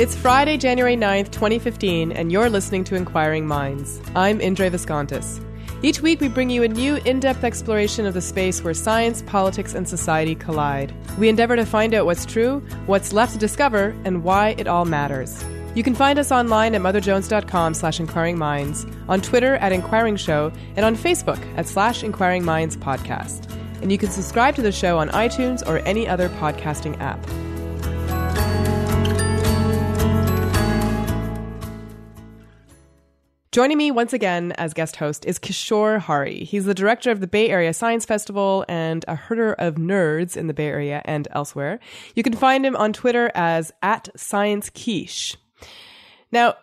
It's Friday, January 9th, 2015, and you're listening to Inquiring Minds. I'm Indre Viskontas. Each week, we bring you a new in depth exploration of the space where science, politics, and society collide. We endeavor to find out what's true, what's left to discover, and why it all matters. You can find us online at motherjones.com slash inquiring minds, on Twitter at Inquiring Show, and on Facebook at slash Inquiring Minds Podcast. And you can subscribe to the show on iTunes or any other podcasting app. Joining me once again as guest host is Kishore Hari. He's the director of the Bay Area Science Festival and a herder of nerds in the Bay Area and elsewhere. You can find him on Twitter as at Science Quiche. Now,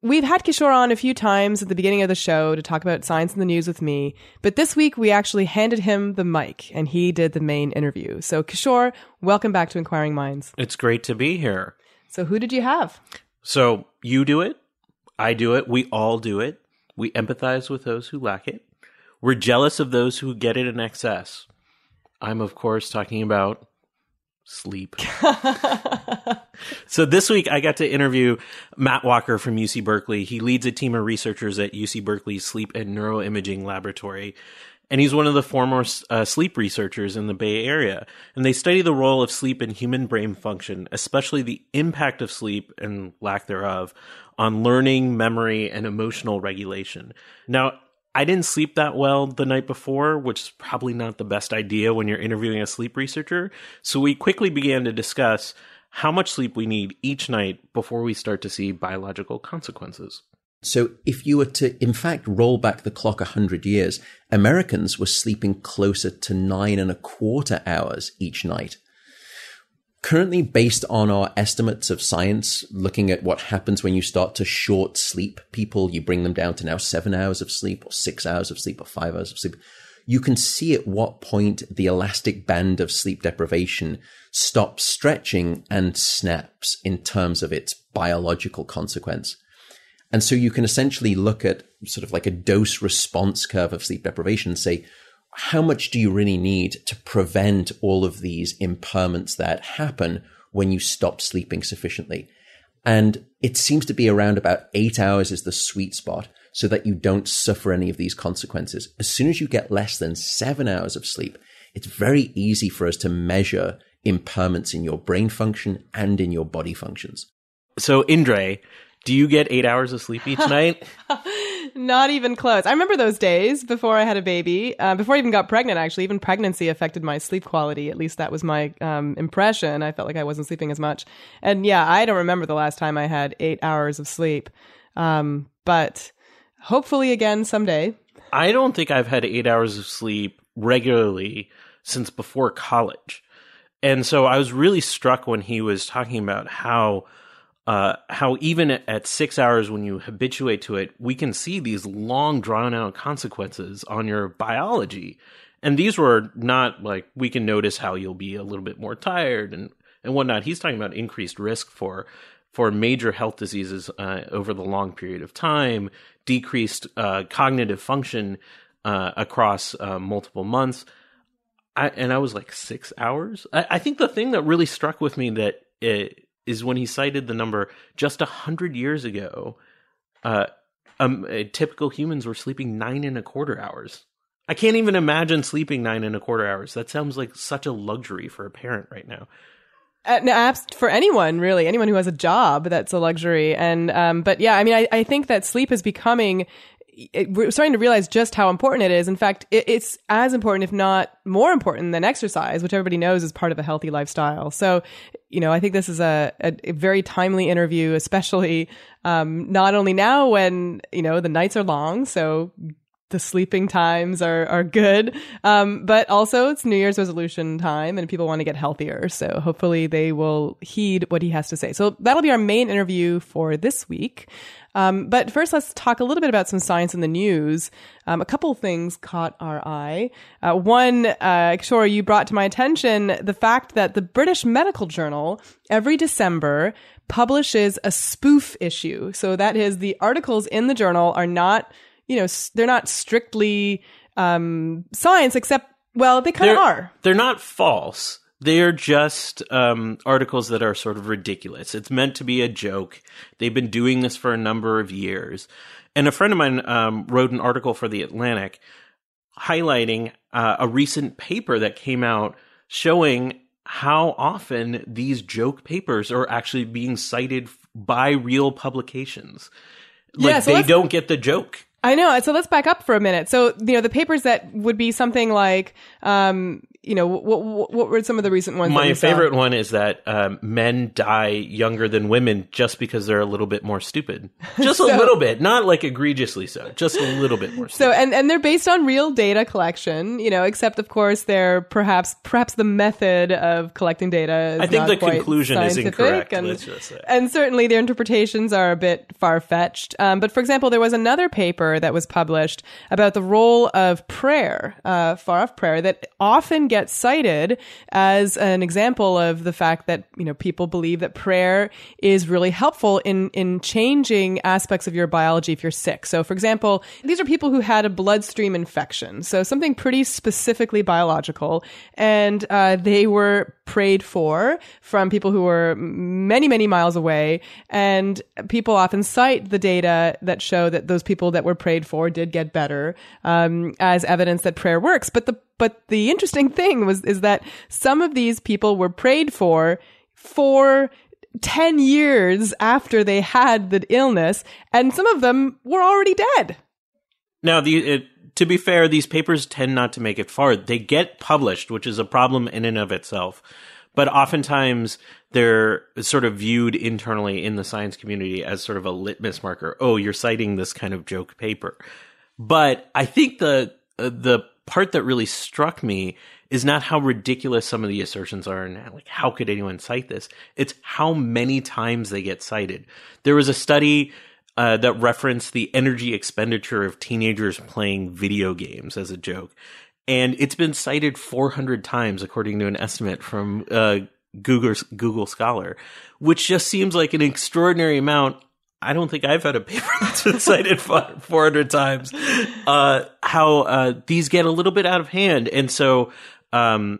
we've had Kishore on a few times at the beginning of the show to talk about science in the news with me, but this week we actually handed him the mic and he did the main interview. So, Kishore, welcome back to Inquiring Minds. It's great to be here. So, who did you have? So, you do it. I do it. We all do it. We empathize with those who lack it. We're jealous of those who get it in excess. I'm, of course, talking about sleep. so this week I got to interview Matt Walker from UC Berkeley. He leads a team of researchers at UC Berkeley's Sleep and Neuroimaging Laboratory. And he's one of the foremost uh, sleep researchers in the Bay Area. And they study the role of sleep in human brain function, especially the impact of sleep and lack thereof on learning, memory, and emotional regulation. Now, I didn't sleep that well the night before, which is probably not the best idea when you're interviewing a sleep researcher. So we quickly began to discuss how much sleep we need each night before we start to see biological consequences. So if you were to, in fact, roll back the clock 100 years, Americans were sleeping closer to nine and a quarter hours each night. Currently, based on our estimates of science, looking at what happens when you start to short sleep people, you bring them down to now seven hours of sleep or six hours of sleep or five hours of sleep. You can see at what point the elastic band of sleep deprivation stops stretching and snaps in terms of its biological consequence. And so you can essentially look at sort of like a dose response curve of sleep deprivation and say, how much do you really need to prevent all of these impairments that happen when you stop sleeping sufficiently? And it seems to be around about eight hours is the sweet spot so that you don't suffer any of these consequences. As soon as you get less than seven hours of sleep, it's very easy for us to measure impairments in your brain function and in your body functions. So, Indre, do you get eight hours of sleep each night? Not even close. I remember those days before I had a baby, uh, before I even got pregnant, actually. Even pregnancy affected my sleep quality. At least that was my um, impression. I felt like I wasn't sleeping as much. And yeah, I don't remember the last time I had eight hours of sleep. Um, but hopefully again someday. I don't think I've had eight hours of sleep regularly since before college. And so I was really struck when he was talking about how uh, how even at six hours, when you habituate to it, we can see these long, drawn out consequences on your biology. And these were not like we can notice how you'll be a little bit more tired and and whatnot. He's talking about increased risk for for major health diseases uh, over the long period of time, decreased uh, cognitive function uh, across uh, multiple months. I, and I was like six hours. I, I, think the thing that really struck with me that it, is when he cited the number just a hundred years ago. Uh, um, uh, typical humans were sleeping nine and a quarter hours I can't even imagine sleeping nine and a quarter hours. That sounds like such a luxury for a parent right now. Uh, no, for anyone really, anyone who has a job, that's a luxury. And um, but yeah, I mean, I, I think that sleep is becoming. It, we're starting to realize just how important it is. In fact, it, it's as important, if not more important, than exercise, which everybody knows is part of a healthy lifestyle. So, you know, I think this is a, a, a very timely interview, especially um, not only now when you know the nights are long. So the sleeping times are are good. Um, but also it's New Year's resolution time and people want to get healthier. So hopefully they will heed what he has to say. So that'll be our main interview for this week. Um, but first, let's talk a little bit about some science in the news. Um, a couple things caught our eye. Uh, one, uh, you brought to my attention the fact that the British Medical Journal every December publishes a spoof issue. So that is the articles in the journal are not you know, they're not strictly um, science, except, well, they kind of are. They're not false. They're just um, articles that are sort of ridiculous. It's meant to be a joke. They've been doing this for a number of years. And a friend of mine um, wrote an article for The Atlantic highlighting uh, a recent paper that came out showing how often these joke papers are actually being cited by real publications. Like Yeah, so they don't get the joke. I know. So let's back up for a minute. So, you know, the papers that would be something like, um, you know, what, what, what were some of the recent ones? My favorite one is that um, men die younger than women just because they're a little bit more stupid. Just a little bit, not like egregiously so, just a little bit more So, and, and they're based on real data collection, you know, except of course they're perhaps, perhaps the method of collecting data is I think not the conclusion is incorrect, And, let's just say. and certainly their interpretations are a bit far fetched. Um, but for example, there was another paper that was published about the role of prayer, uh, far off prayer that often gets cited as an example of the fact that, you know, people believe that prayer is really helpful in, in changing aspects of your biology if you're sick. So for example, these are people who had a bloodstream infection. So something pretty specifically biological. And, uh, they were prayed for from people who were many, many miles away. And people often cite the data that show that those people that were prayed for did get better, um, as evidence that prayer works. But the, but the interesting thing was, is that some of these people were prayed for for 10 years after they had the illness, and some of them were already dead. Now, the, it, to be fair, these papers tend not to make it far. They get published, which is a problem in and of itself. But oftentimes they're sort of viewed internally in the science community as sort of a litmus marker. Oh, you're citing this kind of joke paper. But I think the uh, the part that really struck me is not how ridiculous some of the assertions are and like how could anyone cite this. It's how many times they get cited. There was a study uh, that referenced the energy expenditure of teenagers playing video games as a joke, and it's been cited 400 times according to an estimate from uh, Google Google Scholar, which just seems like an extraordinary amount. I don't think I've had a paper that's been cited 400 times. Uh, how uh, these get a little bit out of hand, and so um,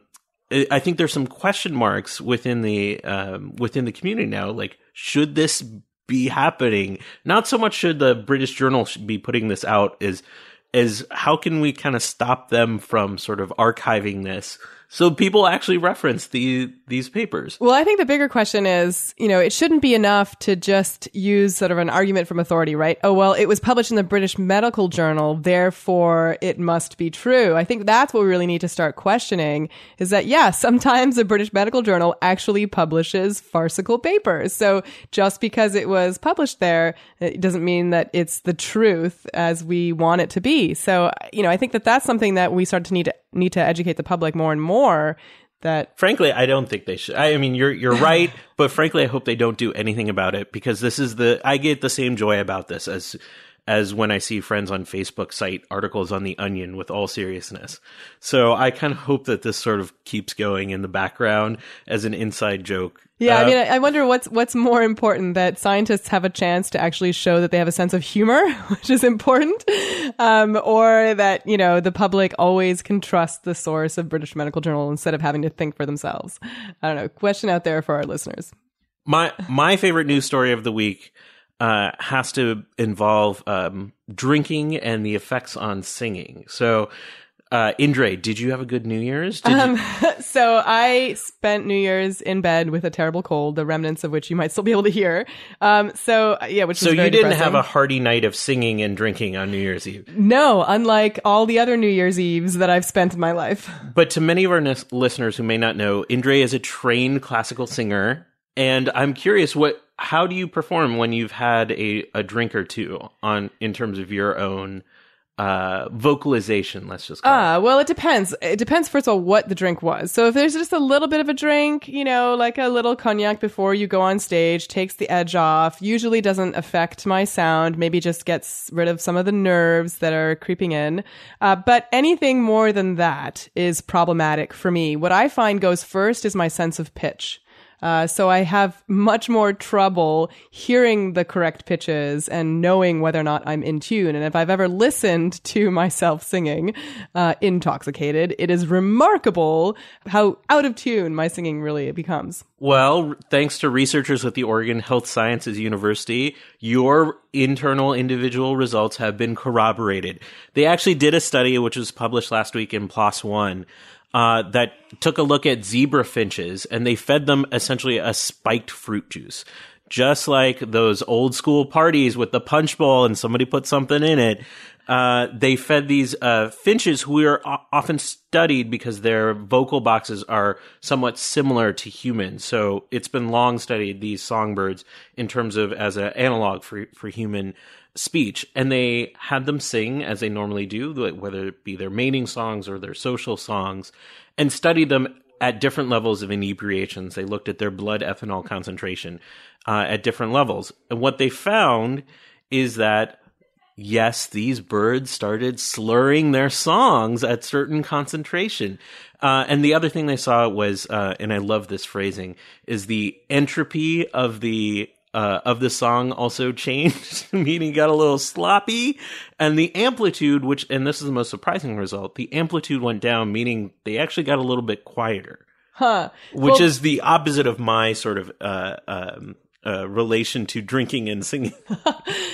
I I think there's some question marks within the um, within the community now. Like, should this be happening? Not so much should the British Journal be putting this out. Is is how can we kind of stop them from sort of archiving this so people actually reference the these papers? Well, I think the bigger question is, you know, it shouldn't be enough to just use sort of an argument from authority, right? Oh, well, it was published in the British Medical Journal, therefore it must be true. I think that's what we really need to start questioning is that, yeah, sometimes the British Medical Journal actually publishes farcical papers. So just because it was published there, it doesn't mean that it's the truth as we want it to be. So, you know, I think that that's something that we start to need to need to educate the public more and more that Frankly, I don't think they should. I mean, you're you're right, but frankly, I hope they don't do anything about it because this is the I get the same joy about this as as when I see friends on Facebook cite articles on the Onion with all seriousness. So I kind of hope that this sort of keeps going in the background as an inside joke. Yeah, Uh, I mean, I I wonder what's what's more important that scientists have a chance to actually show that they have a sense of humor, which is important, um, or that you know the public always can trust the source of British Medical Journal instead of having to think for themselves. I don't know. Question out there for our listeners. my my favorite news story of the week uh, has to involve um, drinking and the effects on singing. So uh, Indre, did you have a good New Year's? Did Um, you, so I spent New Year's in bed with a terrible cold, the remnants of which you might still be able to hear. Um, so yeah, which so you didn't depressing. have a hearty night of singing and drinking on New Year's Eve. no, unlike all the other New Year's Eves that I've spent in my life. But to many of our nis- listeners who may not know, Indre is a trained classical singer, and I'm curious what how do you perform when you've had a, a drink or two on in terms of your own uh, vocalization? Let's just call it. Ah, well, it depends. It depends, first of all, what the drink was. So if there's just a little bit of a drink, you know, like a little cognac before you go on stage, takes the edge off, usually doesn't affect my sound, maybe just gets rid of some of the nerves that are creeping in. Uh, but anything more than that is problematic for me. What I find goes first is my sense of pitch. Uh, so I have much more trouble hearing the correct pitches and knowing whether or not I'm in tune. And if I've ever listened to myself singing uh, intoxicated, it is remarkable how out of tune my singing really becomes. Well, thanks to researchers at the Oregon Health Sciences University, your internal individual results have been corroborated. They actually did a study which was published last week in PLOS One uh, that took a look at zebra finches and they fed them essentially a spiked fruit juice. Just like those old school parties with the punch bowl and somebody put something in it, uh, they fed these uh, finches who are often studied because their vocal boxes are somewhat similar to humans. So it's been long studied these songbirds in terms of as an analog for for human speech, and they had them sing as they normally do, whether it be their mating songs or their social songs, and studied them at different levels of inebriations. They looked at their blood ethanol concentration uh, at different levels, and what they found is that yes, these birds started slurring their songs at certain concentration. Uh, and the other thing they saw was, uh, and I love this phrasing, is the entropy of the uh, of the song also changed, meaning got a little sloppy, and the amplitude, which and this is the most surprising result, the amplitude went down, meaning they actually got a little bit quieter, Huh. which Well- is the opposite of my sort of uh, um, uh, relation to drinking and singing.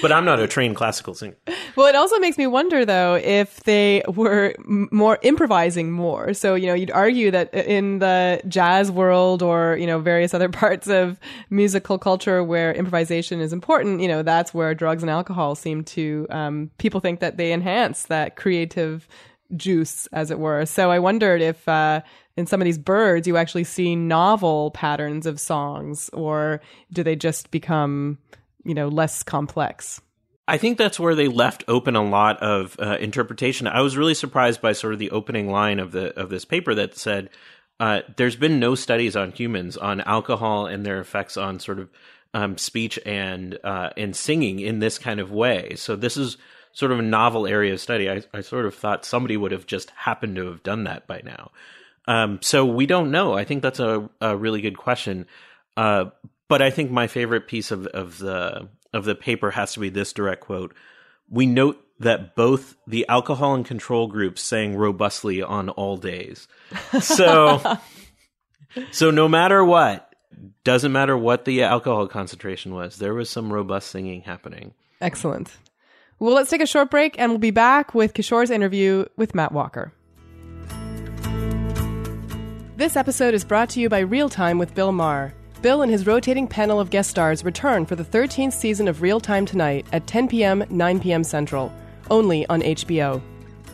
but I'm not a trained classical singer. Well, it also makes me wonder, though, if they were more improvising more. So, you know, you'd argue that in the jazz world or, you know, various other parts of musical culture where improvisation is important, you know, that's where drugs and alcohol seem to, um, people think that they enhance that creative juice, as it were. So I wondered if, uh, in some of these birds, you actually see novel patterns of songs, or do they just become, you know, less complex? I think that's where they left open a lot of uh, interpretation. I was really surprised by sort of the opening line of the of this paper that said uh, there's been no studies on humans on alcohol and their effects on sort of um, speech and uh, and singing in this kind of way. So this is sort of a novel area of study. I, I sort of thought somebody would have just happened to have done that by now. Um, so we don't know. I think that's a, a really good question. Uh, but I think my favorite piece of, of the of the paper has to be this direct quote. We note that both the alcohol and control groups sang robustly on all days. So so no matter what, doesn't matter what the alcohol concentration was, there was some robust singing happening. Excellent. Well, let's take a short break and we'll be back with Kishore's interview with Matt Walker. This episode is brought to you by Real Time with Bill Maher. Bill and his rotating panel of guest stars return for the 13th season of Real Time tonight at 10 p.m., 9 p.m. Central, only on HBO.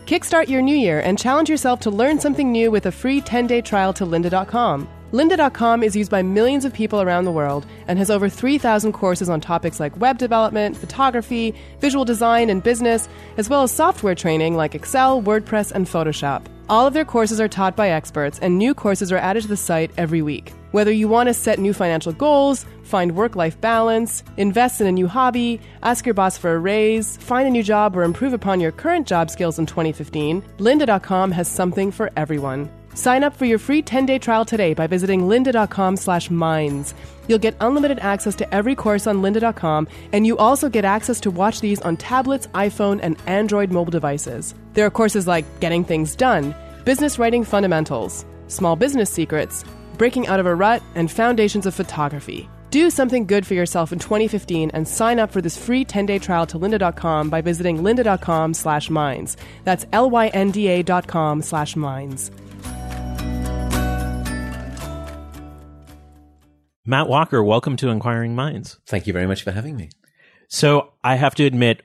Kickstart your new year and challenge yourself to learn something new with a free 10-day trial to lynda.com. Lynda.com is used by millions of people around the world and has over 3,000 courses on topics like web development, photography, visual design, and business, as well as software training like Excel, WordPress, and Photoshop. All of their courses are taught by experts, and new courses are added to the site every week. Whether you want to set new financial goals, find work life balance, invest in a new hobby, ask your boss for a raise, find a new job, or improve upon your current job skills in 2015, lynda.com has something for everyone. Sign up for your free 10-day trial today by visiting lynda.com slash minds. You'll get unlimited access to every course on lynda.com, and you also get access to watch these on tablets, iPhone, and Android mobile devices. There are courses like Getting Things Done, Business Writing Fundamentals, Small Business Secrets, Breaking Out of a Rut, and Foundations of Photography. Do something good for yourself in 2015 and sign up for this free 10-day trial to lynda.com by visiting lynda.com slash minds. That's L-Y-N-D-A dot com slash minds. Matt Walker, welcome to Inquiring Minds. Thank you very much for having me. So I have to admit,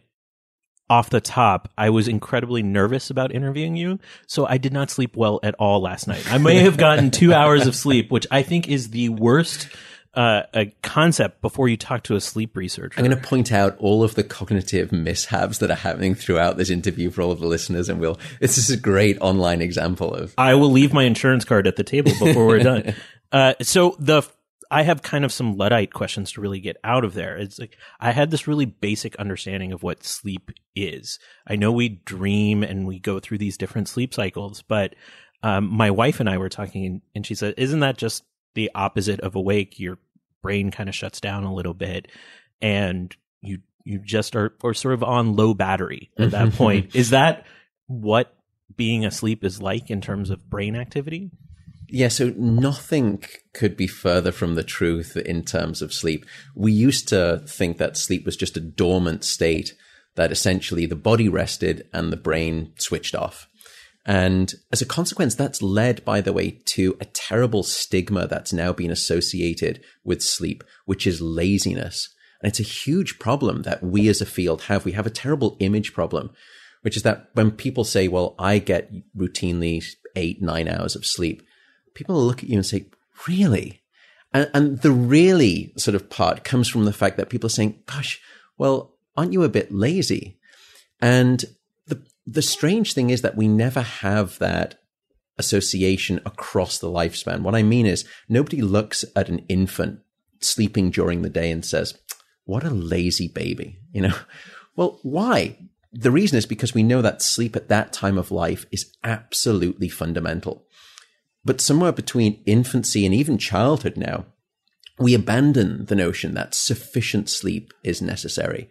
off the top, I was incredibly nervous about interviewing you. So I did not sleep well at all last night. I may have gotten two hours of sleep, which I think is the worst uh, a concept before you talk to a sleep researcher. I'm going to point out all of the cognitive mishaps that are happening throughout this interview for all of the listeners, and we'll. This is a great online example of. I will leave my insurance card at the table before we're done. Uh, so the I have kind of some Luddite questions to really get out of there. It's like I had this really basic understanding of what sleep is. I know we dream and we go through these different sleep cycles, but um, my wife and I were talking, and she said, "Isn't that just the opposite of awake? Your brain kind of shuts down a little bit, and you you just are, are sort of on low battery at that point. Is that what being asleep is like in terms of brain activity?" Yeah, so nothing could be further from the truth in terms of sleep. We used to think that sleep was just a dormant state, that essentially the body rested and the brain switched off. And as a consequence, that's led, by the way, to a terrible stigma that's now been associated with sleep, which is laziness. And it's a huge problem that we as a field have. We have a terrible image problem, which is that when people say, well, I get routinely eight, nine hours of sleep, people look at you and say, really? And, and the really sort of part comes from the fact that people are saying, gosh, well, aren't you a bit lazy? And the, the strange thing is that we never have that association across the lifespan. What I mean is nobody looks at an infant sleeping during the day and says, what a lazy baby, you know? Well, why? The reason is because we know that sleep at that time of life is absolutely fundamental. But somewhere between infancy and even childhood now, we abandon the notion that sufficient sleep is necessary.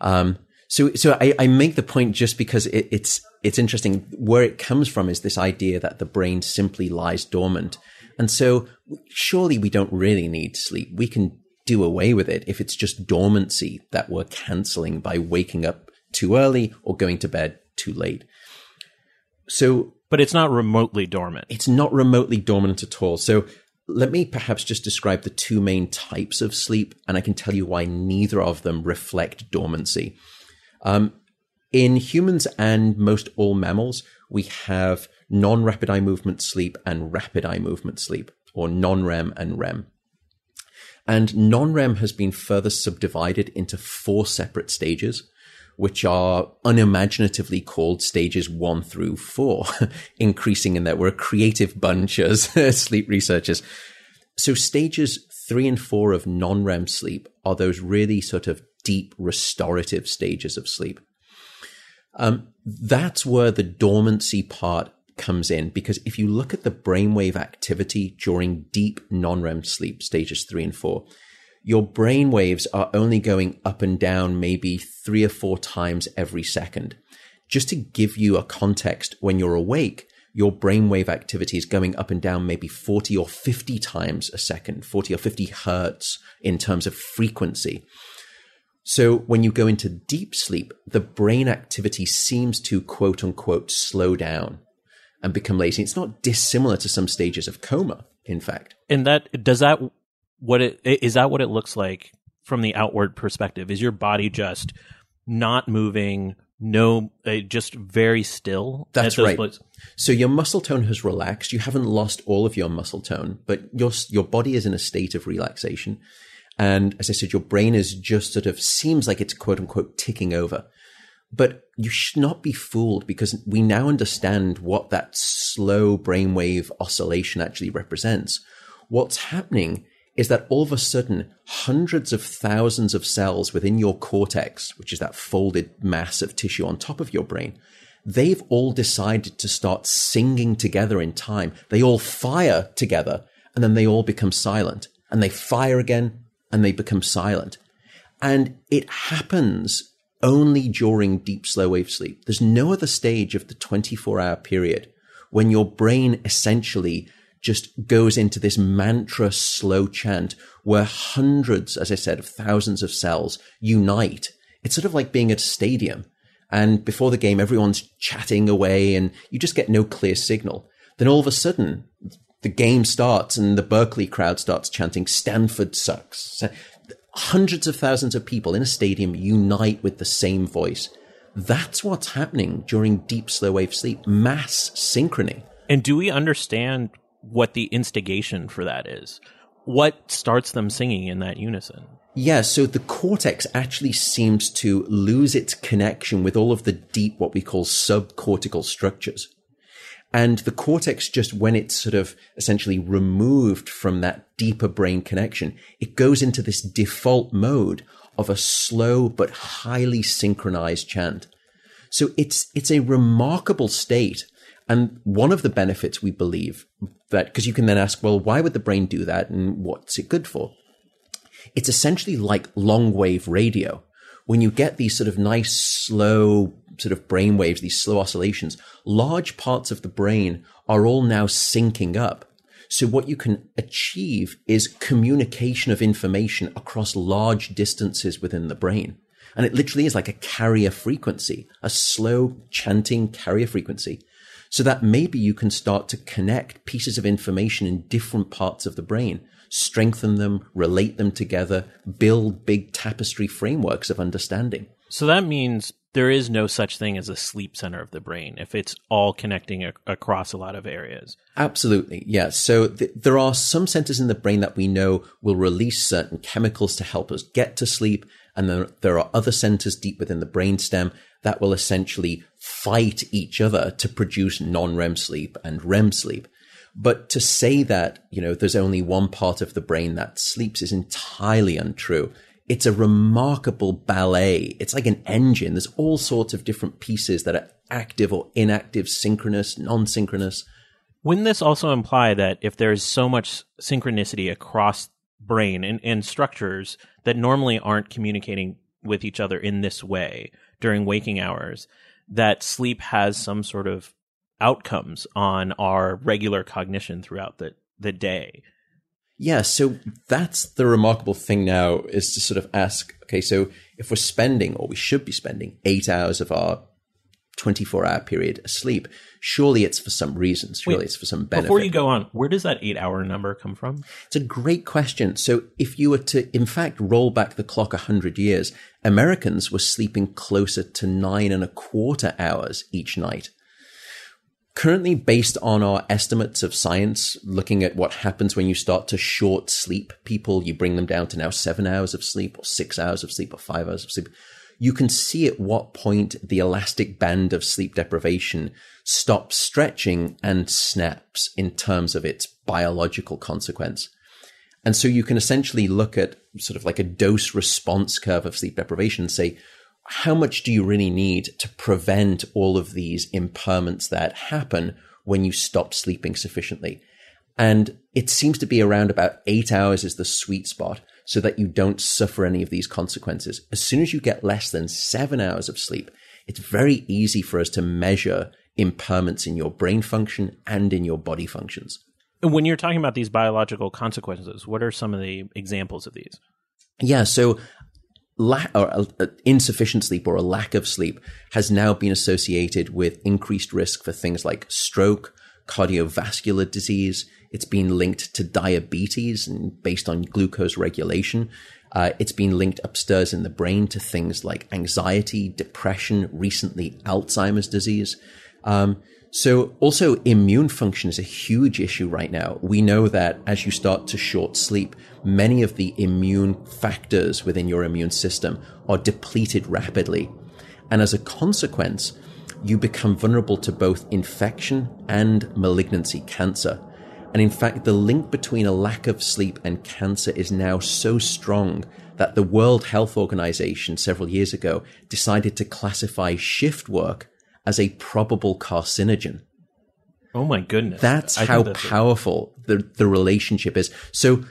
Um, so, so I, I, make the point just because it, it's it's interesting. Where it comes from is this idea that the brain simply lies dormant, and so surely we don't really need sleep. We can do away with it if it's just dormancy that we're canceling by waking up too early or going to bed too late. So but it's not remotely dormant. It's not remotely dormant at all. So let me perhaps just describe the two main types of sleep, and I can tell you why neither of them reflect dormancy. Um, in humans and most all mammals, we have non rapid eye movement sleep and rapid eye movement sleep, or non REM and REM. And non REM has been further subdivided into four separate stages which are unimaginatively called stages one through four, increasing in that we're a creative bunch as sleep researchers. So stages three and four of non-REM sleep are those really sort of deep restorative stages of sleep. Um, that's where the dormancy part comes in because if you look at the brainwave activity during deep non-REM sleep, stages three and four, your brain waves are only going up and down maybe three or four times every second. Just to give you a context, when you're awake, your brainwave activity is going up and down maybe 40 or 50 times a second, 40 or 50 hertz in terms of frequency. So when you go into deep sleep, the brain activity seems to quote unquote slow down and become lazy. It's not dissimilar to some stages of coma, in fact. And that does that what it is that what it looks like from the outward perspective? Is your body just not moving? No, uh, just very still. That's right. Places? So your muscle tone has relaxed. You haven't lost all of your muscle tone, but your your body is in a state of relaxation. And as I said, your brain is just sort of seems like it's quote unquote ticking over. But you should not be fooled because we now understand what that slow brainwave oscillation actually represents. What's happening is that all of a sudden, hundreds of thousands of cells within your cortex, which is that folded mass of tissue on top of your brain, they've all decided to start singing together in time. They all fire together and then they all become silent and they fire again and they become silent. And it happens only during deep slow wave sleep. There's no other stage of the 24 hour period when your brain essentially just goes into this mantra slow chant where hundreds, as I said, of thousands of cells unite. It's sort of like being at a stadium. And before the game, everyone's chatting away and you just get no clear signal. Then all of a sudden, the game starts and the Berkeley crowd starts chanting, Stanford sucks. So hundreds of thousands of people in a stadium unite with the same voice. That's what's happening during deep slow wave sleep, mass synchrony. And do we understand what the instigation for that is? What starts them singing in that unison? Yeah, so the cortex actually seems to lose its connection with all of the deep, what we call subcortical structures. And the cortex, just when it's sort of essentially removed from that deeper brain connection, it goes into this default mode of a slow but highly synchronized chant. So it's, it's a remarkable state. And one of the benefits we believe that, because you can then ask, well, why would the brain do that and what's it good for? It's essentially like long wave radio. When you get these sort of nice, slow, sort of brain waves, these slow oscillations, large parts of the brain are all now syncing up. So what you can achieve is communication of information across large distances within the brain. And it literally is like a carrier frequency, a slow chanting carrier frequency. So that maybe you can start to connect pieces of information in different parts of the brain, strengthen them, relate them together, build big tapestry frameworks of understanding. So that means there is no such thing as a sleep center of the brain if it's all connecting a- across a lot of areas. Absolutely. Yeah. So th- there are some centers in the brain that we know will release certain chemicals to help us get to sleep. And then there are other centers deep within the brainstem that will essentially fight each other to produce non-REM sleep and REM sleep. But to say that, you know, there's only one part of the brain that sleeps is entirely untrue it's a remarkable ballet. It's like an engine. There's all sorts of different pieces that are active or inactive, synchronous, non-synchronous. Wouldn't this also imply that if there's so much synchronicity across brain and, and structures that normally aren't communicating with each other in this way during waking hours, that sleep has some sort of outcomes on our regular cognition throughout the, the day? Yeah, so that's the remarkable thing now is to sort of ask, okay, so if we're spending, or we should be spending, eight hours of our 24 hour period asleep, surely it's for some reason. Surely Wait, it's for some benefit. Before you go on, where does that eight hour number come from? It's a great question. So if you were to, in fact, roll back the clock 100 years, Americans were sleeping closer to nine and a quarter hours each night currently based on our estimates of science, looking at what happens when you start to short sleep people, you bring them down to now seven hours of sleep or six hours of sleep or five hours of sleep. You can see at what point the elastic band of sleep deprivation stops stretching and snaps in terms of its biological consequence. And so you can essentially look at sort of like a dose response curve of sleep deprivation and say, how much do you really need to prevent all of these impairments that happen when you stop sleeping sufficiently? And it seems to be around about eight hours is the sweet spot so that you don't suffer any of these consequences. As soon as you get less than seven hours of sleep, it's very easy for us to measure impairments in your brain function and in your body functions. And when you're talking about these biological consequences, what are some of the examples of these? Yeah, so la- or uh, insufficient sleep or a lack of sleep has now been associated with increased risk for things like stroke, cardiovascular disease. It's been linked to diabetes and based on glucose regulation. Uh, it's been linked upstairs in the brain to things like anxiety, depression, recently Alzheimer's disease. Um, so also immune function is a huge issue right now. We know that as you start to short sleep, many of the immune factors within your immune system are depleted rapidly. And as a consequence, you become vulnerable to both infection and malignancy, cancer. And in fact, the link between a lack of sleep and cancer is now so strong that the World Health Organization several years ago decided to classify shift work as a probable carcinogen. Oh my goodness. That's I how that's powerful the, the relationship is. So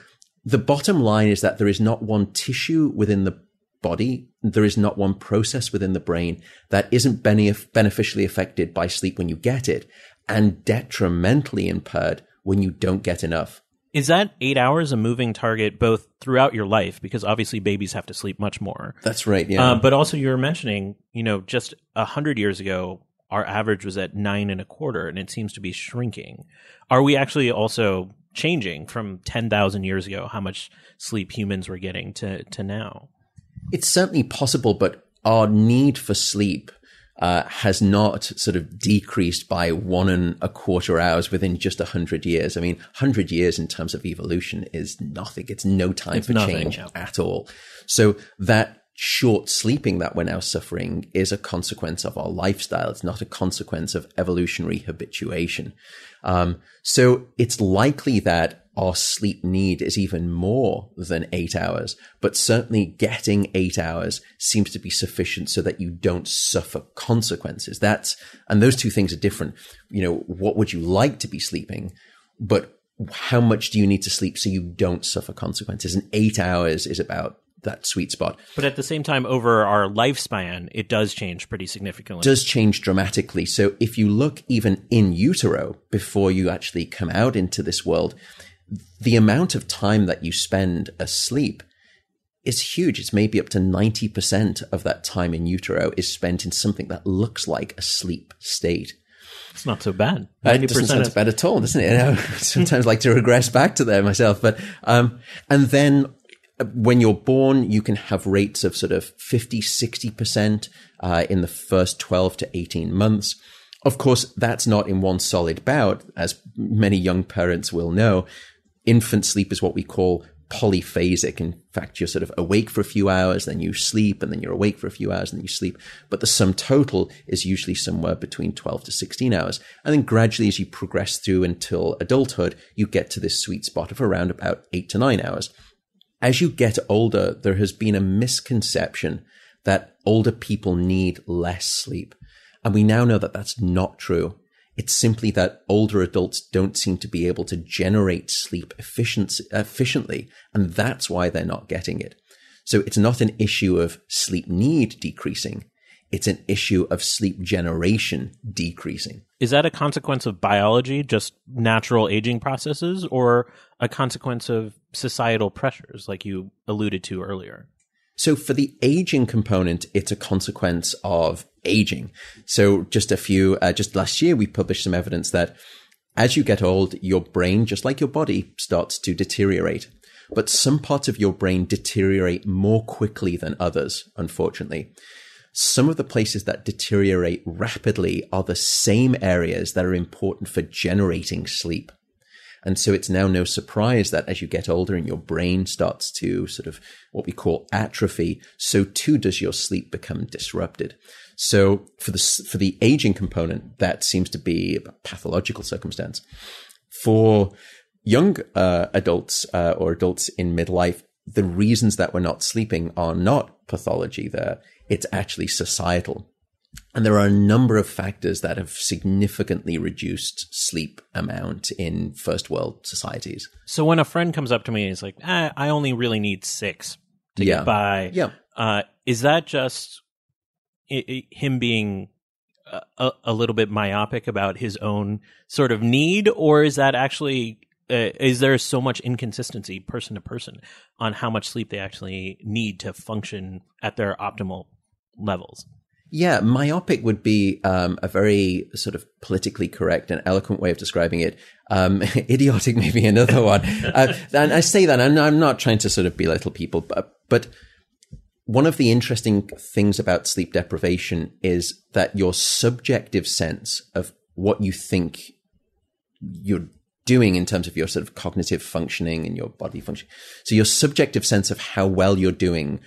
the bottom line is that there is not one tissue within the body, there is not one process within the brain that isn't benef- beneficially affected by sleep when you get it and detrimentally impaired when you don't get enough. Is that eight hours a moving target both throughout your life? Because obviously babies have to sleep much more. That's right. Yeah. Um, but also you were mentioning, you know, just a hundred years ago, our average was at nine and a quarter, and it seems to be shrinking. Are we actually also changing from ten thousand years ago? How much sleep humans were getting to to now? It's certainly possible, but our need for sleep uh, has not sort of decreased by one and a quarter hours within just a hundred years. I mean, hundred years in terms of evolution is nothing. It's no time It's for nothing, change at all. So that short sleeping that we're now suffering is a consequence of our lifestyle. It's not a consequence of evolutionary habituation. Um, so it's likely that our sleep need is even more than eight hours, but certainly getting eight hours seems to be sufficient so that you don't suffer consequences. That's, and those two things are different. You know, what would you like to be sleeping? But how much do you need to sleep so you don't suffer consequences? And eight hours is about that sweet spot. But at the same time, over our lifespan, it does change pretty significantly. It does change dramatically. So if you look even in utero before you actually come out into this world, the amount of time that you spend asleep is huge. It's maybe up to 90% of that time in utero is spent in something that looks like a sleep state. it's not so bad. It doesn't sound of- bad at all, doesn't it? I sometimes like to regress back to there myself. But, um, and then uh, when you're born, you can have rates of sort of 50, 60% uh, in the first 12 to 18 months. Of course, that's not in one solid bout, as many young parents will know. Infant sleep is what we call polyphasic. In fact, you're sort of awake for a few hours, then you sleep, and then you're awake for a few hours, and then you sleep. But the sum total is usually somewhere between 12 to 16 hours. And then gradually, as you progress through until adulthood, you get to this sweet spot of around about eight to nine hours. As you get older, there has been a misconception that older people need less sleep. And we now know that that's not true. It's simply that older adults don't seem to be able to generate sleep efficiently, and that's why they're not getting it. So it's not an issue of sleep need decreasing. It's an issue of sleep generation decreasing. Is that a consequence of biology, just natural aging processes, or a consequence of societal pressures, like you alluded to earlier? So for the aging component, it's a consequence of aging. So just a few, uh, just last year, we published some evidence that as you get old, your brain, just like your body, starts to deteriorate. But some parts of your brain deteriorate more quickly than others, unfortunately. Some of the places that deteriorate rapidly are the same areas that are important for generating sleep. And so it's now no surprise that as you get older and your brain starts to sort of what we call atrophy, so too does your sleep become disrupted. So for the, for the aging component, that seems to be a pathological circumstance. For young uh, adults uh, or adults in midlife, the reasons that we're not sleeping are not pathology there. It's actually societal. And there are a number of factors that have significantly reduced sleep amount in first world societies. So when a friend comes up to me and is like, eh, "I only really need six to Yeah. get by," Yeah. uh, is that just i- i- him being a, a, a little bit myopic about his own sort of need, or is that actually uh, is there so much inconsistency person to person on how much sleep they actually need to function at their optimal levels? Yeah, myopic would be um, a very sort of politically correct and eloquent way of describing it. Um, idiotic, maybe another one. Uh, and I say that I'm, I'm not trying to sort of belittle people, but, but one of the interesting things about sleep deprivation is that your subjective sense of what you think you're doing in terms of your sort of cognitive functioning and your body function. So your subjective sense of how well you're doing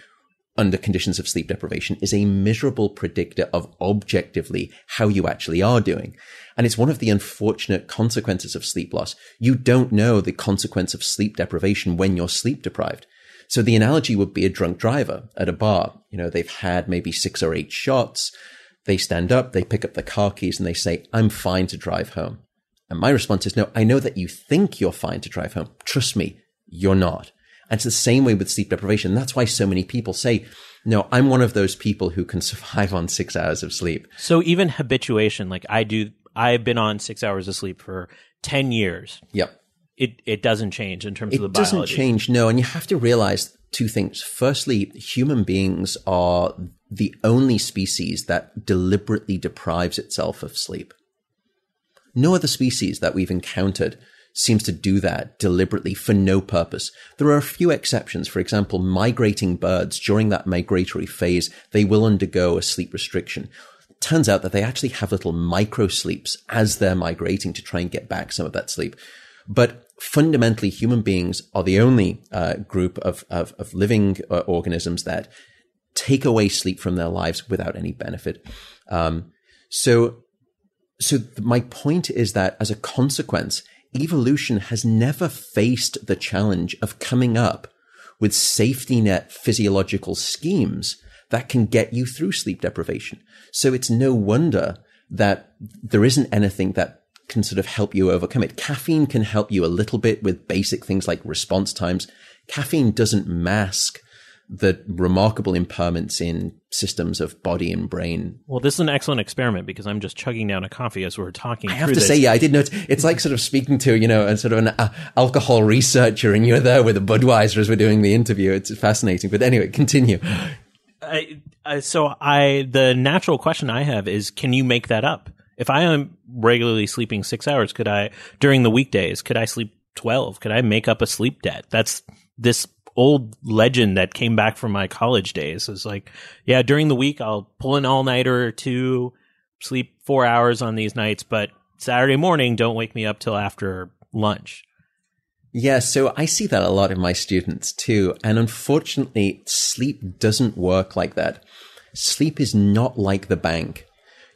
under conditions of sleep deprivation is a miserable predictor of objectively how you actually are doing. And it's one of the unfortunate consequences of sleep loss. You don't know the consequence of sleep deprivation when you're sleep deprived. So the analogy would be a drunk driver at a bar. You know, they've had maybe six or eight shots. They stand up, they pick up the car keys and they say, I'm fine to drive home. And my response is, no, I know that you think you're fine to drive home. Trust me, you're not. And it's the same way with sleep deprivation. That's why so many people say, no, I'm one of those people who can survive on six hours of sleep. So even habituation, like I do, I've been on six hours of sleep for 10 years, Yep. It, it doesn't change in terms It of the biology. It doesn't change, no. And you have to realize two things. Firstly, human beings are the only species that deliberately deprives itself of sleep. No other species that we've encountered seems to do that deliberately for no purpose. There are a few exceptions. For example, migrating birds during that migratory phase, they will undergo a sleep restriction. Turns out that they actually have little micro sleeps as they're migrating to try and get back some of that sleep. But fundamentally, human beings are the only uh, group of, of, of living uh, organisms that take away sleep from their lives without any benefit. Um, so, so my point is that as a consequence, evolution has never faced the challenge of coming up with safety net physiological schemes that can get you through sleep deprivation. So it's no wonder that there isn't anything that can sort of help you overcome it. Caffeine can help you a little bit with basic things like response times. Caffeine doesn't mask the remarkable impairments in systems of body and brain. Well, this is an excellent experiment because I'm just chugging down a coffee as we're talking. I have to this. say, yeah, I did note it's like sort of speaking to you know a sort of an uh, alcohol researcher, and you're there with a Budweiser as we're doing the interview. It's fascinating. But anyway, continue. I, I, so I the natural question I have is can you make that up? If I am regularly sleeping 6 hours, could I during the weekdays, could I sleep 12? Could I make up a sleep debt? That's this old legend that came back from my college days. It's like, yeah, during the week I'll pull an all-nighter or two, sleep 4 hours on these nights, but Saturday morning don't wake me up till after lunch. Yeah, so I see that a lot in my students too. And unfortunately, sleep doesn't work like that. Sleep is not like the bank.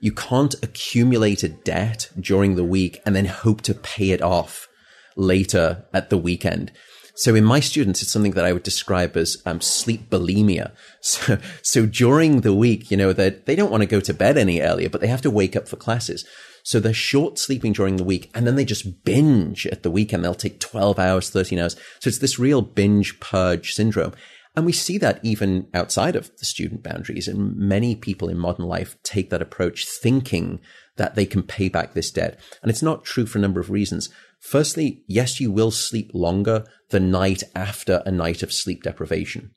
You can't accumulate a debt during the week and then hope to pay it off later at the weekend. So in my students, it's something that I would describe as um, sleep bulimia. So, so during the week, you know, that they don't want to go to bed any earlier, but they have to wake up for classes. So they're short sleeping during the week and then they just binge at the weekend. They'll take 12 hours, 13 hours. So it's this real binge purge syndrome. And we see that even outside of the student boundaries. And many people in modern life take that approach thinking that they can pay back this debt. And it's not true for a number of reasons. Firstly, yes, you will sleep longer the night after a night of sleep deprivation.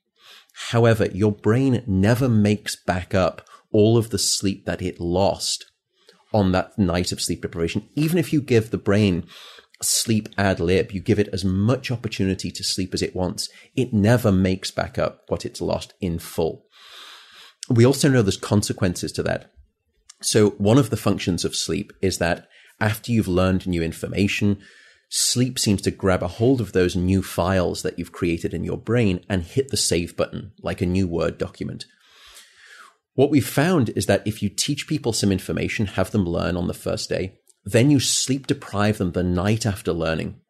However, your brain never makes back up all of the sleep that it lost on that night of sleep deprivation. Even if you give the brain sleep ad lib, you give it as much opportunity to sleep as it wants, it never makes back up what it's lost in full. We also know there's consequences to that. So one of the functions of sleep is that after you've learned new information, sleep seems to grab a hold of those new files that you've created in your brain and hit the save button like a new Word document. What we've found is that if you teach people some information, have them learn on the first day, then you sleep deprive them the night after learning.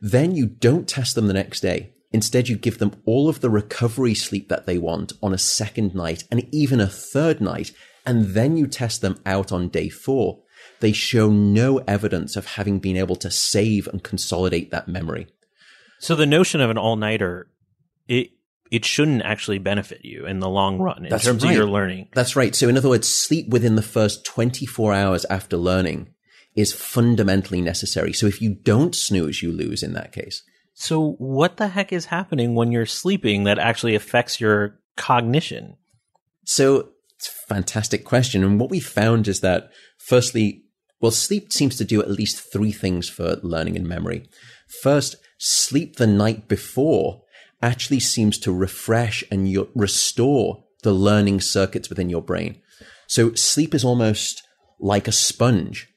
Then you don't test them the next day. Instead, you give them all of the recovery sleep that they want on a second night and even a third night. And then you test them out on day four. They show no evidence of having been able to save and consolidate that memory. So the notion of an all-nighter, it it shouldn't actually benefit you in the long run in That's terms right. of your learning. That's right. So, in other words, sleep within the first 24 hours after learning is fundamentally necessary. So, if you don't snooze, you lose in that case. So what the heck is happening when you're sleeping that actually affects your cognition? So, it's a fantastic question. And what we found is that, firstly, well, sleep seems to do at least three things for learning and memory. First, sleep the night before actually seems to refresh and restore the learning circuits within your brain. So sleep is almost like a sponge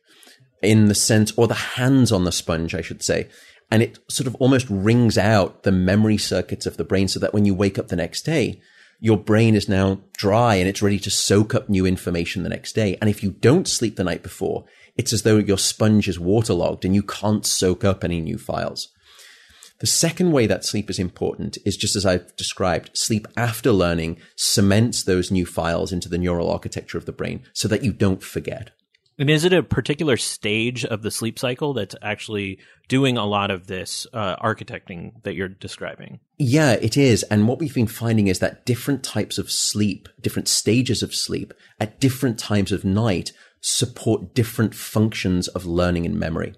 in the sense, or the hands on the sponge, I should say. And it sort of almost wrings out the memory circuits of the brain so that when you wake up the next day, your brain is now dry and it's ready to soak up new information the next day. And if you don't sleep the night before, it's as though your sponge is waterlogged and you can't soak up any new files. The second way that sleep is important is just as I've described, sleep after learning cements those new files into the neural architecture of the brain so that you don't forget. And is it a particular stage of the sleep cycle that's actually doing a lot of this uh, architecting that you're describing? Yeah, it is. And what we've been finding is that different types of sleep, different stages of sleep at different times of night support different functions of learning and memory.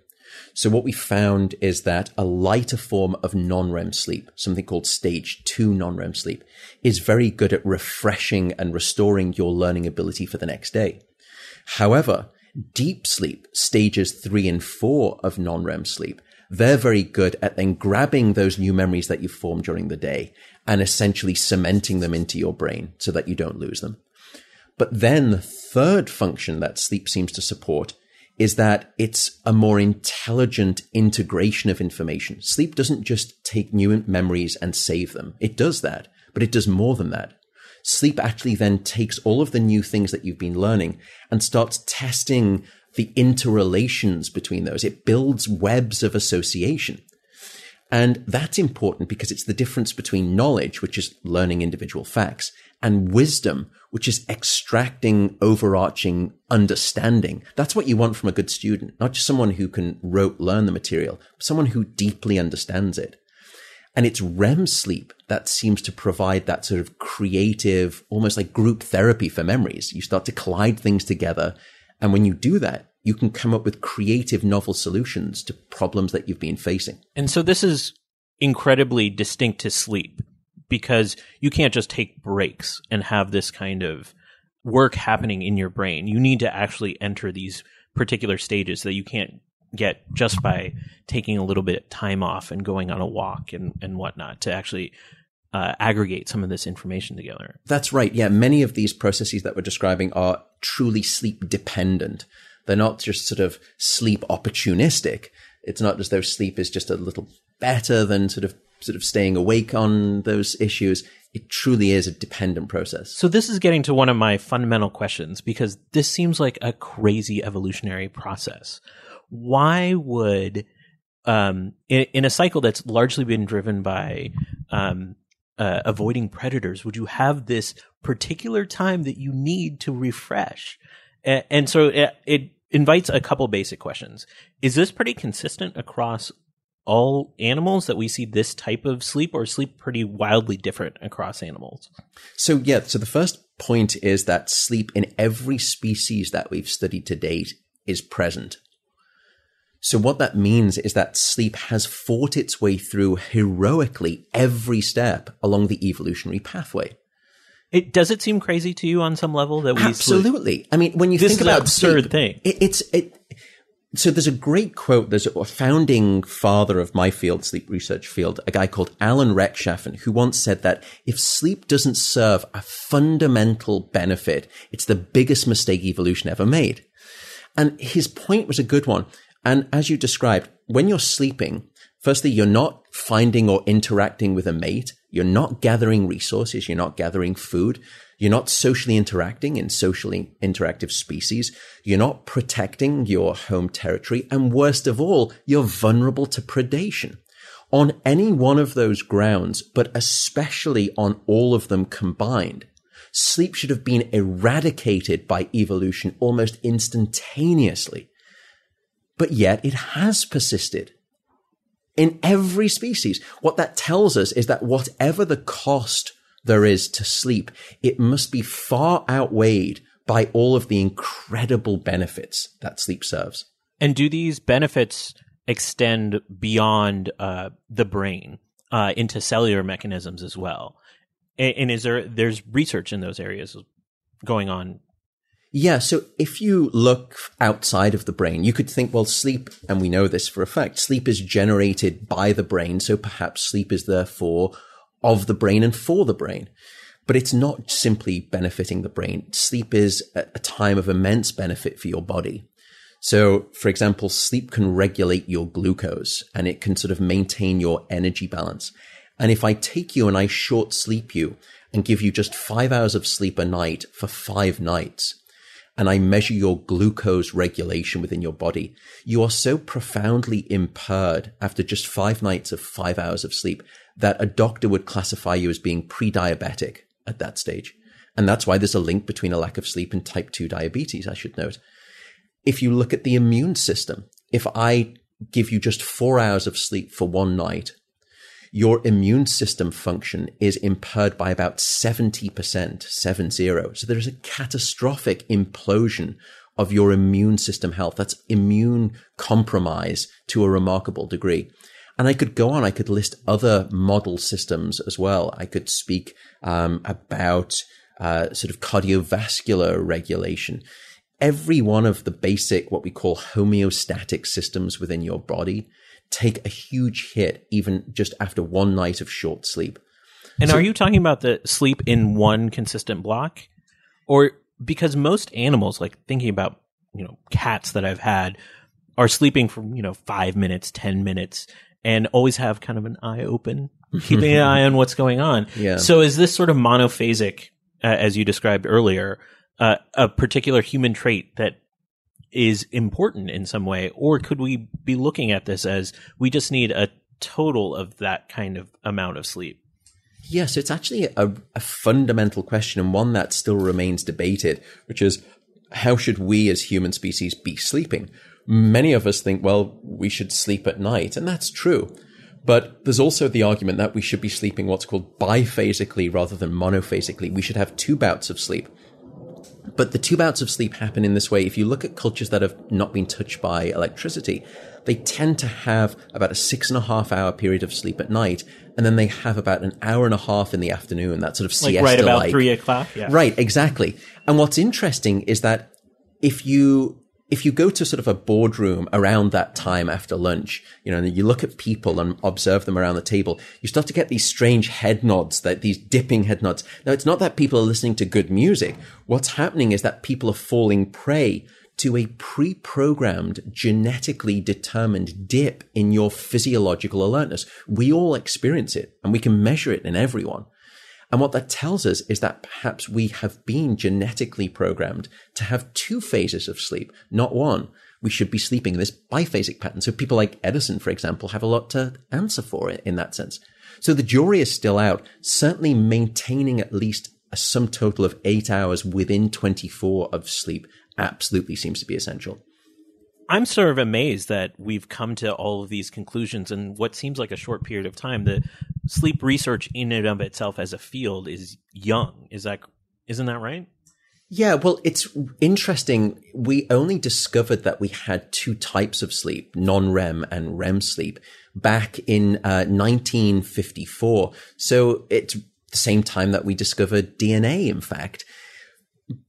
So what we found is that a lighter form of non-REM sleep, something called stage two non-REM sleep, is very good at refreshing and restoring your learning ability for the next day. However, deep sleep, stages three and four of non-REM sleep, they're very good at then grabbing those new memories that you formed during the day and essentially cementing them into your brain so that you don't lose them. But then the third function that sleep seems to support is that it's a more intelligent integration of information. Sleep doesn't just take new memories and save them. It does that, but it does more than that. Sleep actually then takes all of the new things that you've been learning and starts testing the interrelations between those. It builds webs of association. And that's important because it's the difference between knowledge, which is learning individual facts, and wisdom, which is extracting overarching understanding. That's what you want from a good student, not just someone who can rote learn the material, someone who deeply understands it. And it's REM sleep that seems to provide that sort of creative, almost like group therapy for memories. You start to collide things together. And when you do that, you can come up with creative, novel solutions to problems that you've been facing. And so this is incredibly distinct to sleep because you can't just take breaks and have this kind of work happening in your brain. You need to actually enter these particular stages that you can't get just by taking a little bit of time off and going on a walk and, and whatnot to actually uh, aggregate some of this information together. That's right. Yeah. Many of these processes that we're describing are truly sleep dependent. They're not just sort of sleep opportunistic. It's not as though sleep is just a little better than sort of sort of staying awake on those issues. It truly is a dependent process. So this is getting to one of my fundamental questions because this seems like a crazy evolutionary process. Why would um, in, in, a cycle that's largely been driven by um, uh, avoiding predators, would you have this particular time that you need to refresh? And, and so it, it invites a couple basic questions. Is this pretty consistent across all animals that we see this type of sleep or sleep pretty wildly different across animals? So, yeah, so the first point is that sleep in every species that we've studied to date is present. So, what that means is that sleep has fought its way through heroically every step along the evolutionary pathway. It does it seem crazy to you on some level that we absolutely. Sleep? I mean, when you this think about absurd sleep, thing, it, it's it. So there's a great quote. There's a founding father of my field, sleep research field, a guy called Alan Rechtschaffen, who once said that if sleep doesn't serve a fundamental benefit, it's the biggest mistake evolution ever made. And his point was a good one. And as you described, when you're sleeping, firstly, you're not finding or interacting with a mate. You're not gathering resources. You're not gathering food. You're not socially interacting in socially interactive species. You're not protecting your home territory. And worst of all, you're vulnerable to predation. On any one of those grounds, but especially on all of them combined, sleep should have been eradicated by evolution almost instantaneously. But yet it has persisted in every species. What that tells us is that whatever the cost there is to sleep, it must be far outweighed by all of the incredible benefits that sleep serves. And do these benefits extend beyond uh, the brain uh, into cellular mechanisms as well? And, and is there there's research in those areas going on yeah. So if you look outside of the brain, you could think, well, sleep, and we know this for a fact, sleep is generated by the brain. So perhaps sleep is therefore of the brain and for the brain. But it's not simply benefiting the brain. Sleep is a time of immense benefit for your body. So, for example, sleep can regulate your glucose and it can sort of maintain your energy balance. And if I take you and I short sleep you and give you just five hours of sleep a night for five nights, and I measure your glucose regulation within your body, you are so profoundly impaired after just five nights of five hours of sleep that a doctor would classify you as being pre-diabetic at that stage. And that's why there's a link between a lack of sleep and type 2 diabetes, I should note. If you look at the immune system, if I give you just four hours of sleep for one night, your immune system function is impaired by about 70%, seven zero. So there's a catastrophic implosion of your immune system health. That's immune compromise to a remarkable degree. And I could go on. I could list other model systems as well. I could speak um, about uh, sort of cardiovascular regulation. Every one of the basic, what we call homeostatic systems within your body take a huge hit even just after one night of short sleep. And so, are you talking about the sleep in one consistent block? Or because most animals, like thinking about, you know, cats that I've had are sleeping for, you know, five minutes, 10 minutes and always have kind of an eye open, keeping an eye on what's going on. Yeah. So is this sort of monophasic, uh, as you described earlier, uh, a particular human trait that is important in some way, or could we be looking at this as we just need a total of that kind of amount of sleep? Yes, it's actually a, a fundamental question and one that still remains debated, which is how should we as human species be sleeping? Many of us think, well, we should sleep at night, and that's true. But there's also the argument that we should be sleeping what's called biphasically rather than monophasically. We should have two bouts of sleep. But the two bouts of sleep happen in this way. If you look at cultures that have not been touched by electricity, they tend to have about a six and a half hour period of sleep at night, and then they have about an hour and a half in the afternoon. That sort of siesta right about three o'clock. Yeah. Right, exactly. And what's interesting is that if you if you go to sort of a boardroom around that time after lunch, you know, and you look at people and observe them around the table, you start to get these strange head nods, that these dipping head nods. Now, it's not that people are listening to good music. What's happening is that people are falling prey to a pre-programmed, genetically determined dip in your physiological alertness. We all experience it and we can measure it in everyone. And what that tells us is that perhaps we have been genetically programmed to have two phases of sleep, not one. We should be sleeping in this biphasic pattern. So people like Edison, for example, have a lot to answer for in that sense. So the jury is still out. Certainly maintaining at least a sum total of eight hours within 24 of sleep absolutely seems to be essential. I'm sort of amazed that we've come to all of these conclusions in what seems like a short period of time. The sleep research in and of itself as a field is young. Is that isn't that right? Yeah, well, it's interesting. We only discovered that we had two types of sleep, non-REM and REM sleep, back in uh, 1954. So it's the same time that we discovered DNA, in fact.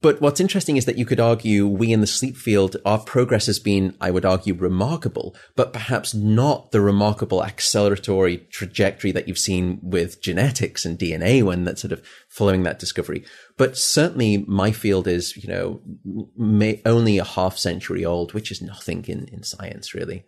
But what's interesting is that you could argue we in the sleep field, our progress has been, I would argue, remarkable, but perhaps not the remarkable acceleratory trajectory that you've seen with genetics and DNA when that's sort of following that discovery. But certainly my field is, you know, only a half century old, which is nothing in, in science really.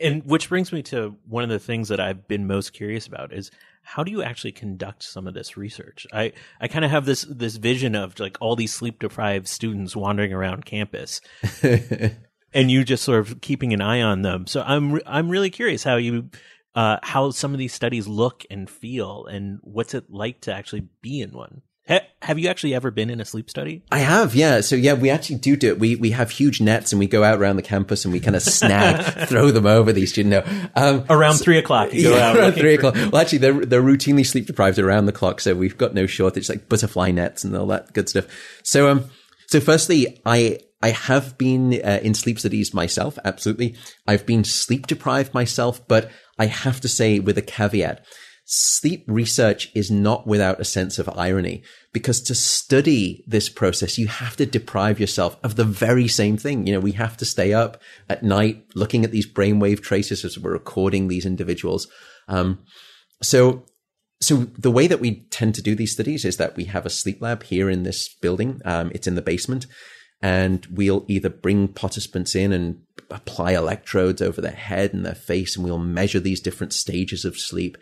And which brings me to one of the things that I've been most curious about is how do you actually conduct some of this research? I, I kind of have this this vision of like all these sleep deprived students wandering around campus, and you just sort of keeping an eye on them. So I'm I'm really curious how you uh, how some of these studies look and feel, and what's it like to actually be in one. Ha- have you actually ever been in a sleep study? I have, yeah. So yeah, we actually do do it. We we have huge nets and we go out around the campus and we kind of snag, throw them over these students. No, um, around so, three o'clock, you go yeah, out around three o'clock. Well, actually, they're they're routinely sleep deprived around the clock, so we've got no shortage, like butterfly nets and all that good stuff. So um, so firstly, I I have been uh, in sleep studies myself. Absolutely, I've been sleep deprived myself, but I have to say with a caveat sleep research is not without a sense of irony because to study this process, you have to deprive yourself of the very same thing. You know, we have to stay up at night looking at these brainwave traces as we're recording these individuals. Um, so, so the way that we tend to do these studies is that we have a sleep lab here in this building. Um, it's in the basement and we'll either bring participants in and apply electrodes over their head and their face and we'll measure these different stages of sleep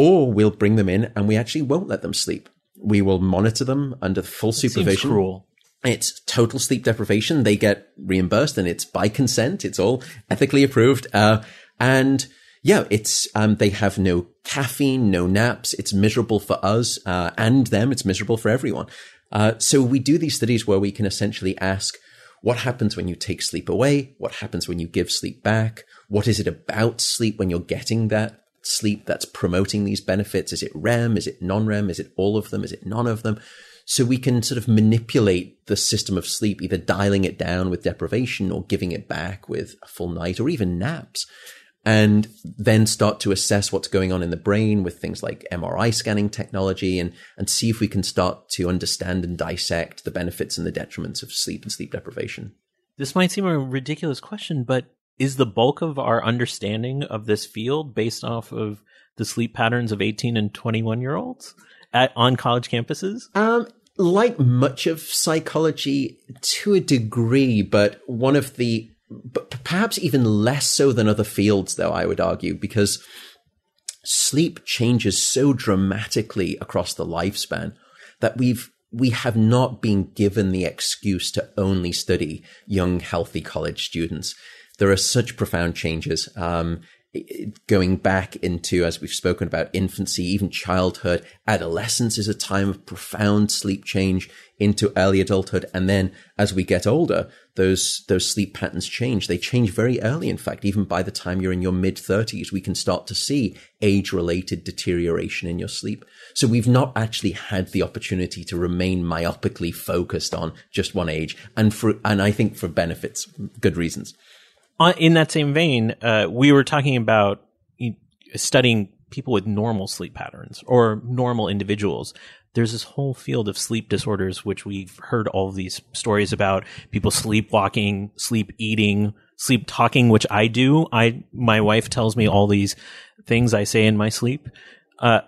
or we'll bring them in and we actually won't let them sleep. We will monitor them under full supervision. cruel. It's total sleep deprivation. They get reimbursed and it's by consent. It's all ethically approved. Uh, and yeah, it's, um, they have no caffeine, no naps. It's miserable for us, uh, and them. It's miserable for everyone. Uh, so we do these studies where we can essentially ask, what happens when you take sleep away? What happens when you give sleep back? What is it about sleep when you're getting that? Sleep that's promoting these benefits? Is it REM? Is it non-REM? Is it all of them? Is it none of them? So we can sort of manipulate the system of sleep, either dialing it down with deprivation or giving it back with a full night or even naps. And then start to assess what's going on in the brain with things like MRI scanning technology and, and see if we can start to understand and dissect the benefits and the detriments of sleep and sleep deprivation. This might seem a ridiculous question, but is the bulk of our understanding of this field based off of the sleep patterns of 18 and 21 year olds at on college campuses? Um, like much of psychology to a degree, but one of the, but perhaps even less so than other fields, though, I would argue, because sleep changes so dramatically across the lifespan that we've, we have not been given the excuse to only study young, healthy college students. There are such profound changes. Um, going back into, as we've spoken about, infancy, even childhood, adolescence is a time of profound sleep change into early adulthood. And then as we get older, those, those sleep patterns change. They change very early. In fact, even by the time you're in your mid thirties, we can start to see age related deterioration in your sleep. So we've not actually had the opportunity to remain myopically focused on just one age and for, and I think for benefits, good reasons in that same vein, uh, we were talking about studying people with normal sleep patterns or normal individuals. There's this whole field of sleep disorders, which we've heard all these stories about people sleepwalking, sleep eating, sleep talking, which I do. I, my wife tells me all these things I say in my sleep. Uh,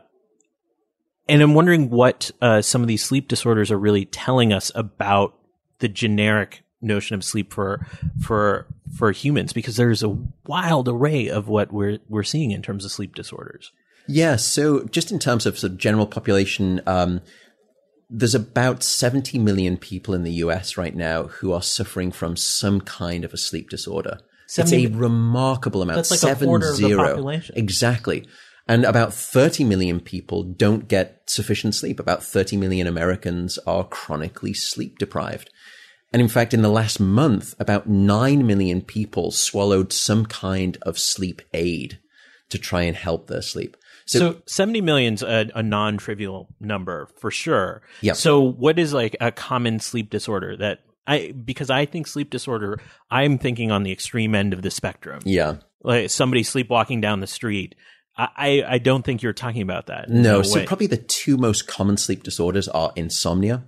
and I'm wondering what uh, some of these sleep disorders are really telling us about the generic notion of sleep for for for humans because there's a wild array of what we're we're seeing in terms of sleep disorders. Yeah, so just in terms of sort of general population, um, there's about 70 million people in the US right now who are suffering from some kind of a sleep disorder. 70, it's a remarkable amount. That's like Seven, a quarter zero. of the population. Exactly. And about 30 million people don't get sufficient sleep. About 30 million Americans are chronically sleep deprived. And in fact, in the last month, about 9 million people swallowed some kind of sleep aid to try and help their sleep. So, so 70 million's a, a non-trivial number for sure. Yeah. So what is like a common sleep disorder that I, because I think sleep disorder, I'm thinking on the extreme end of the spectrum. Yeah. Like somebody sleepwalking down the street. I, I don't think you're talking about that. No, no so probably the two most common sleep disorders are insomnia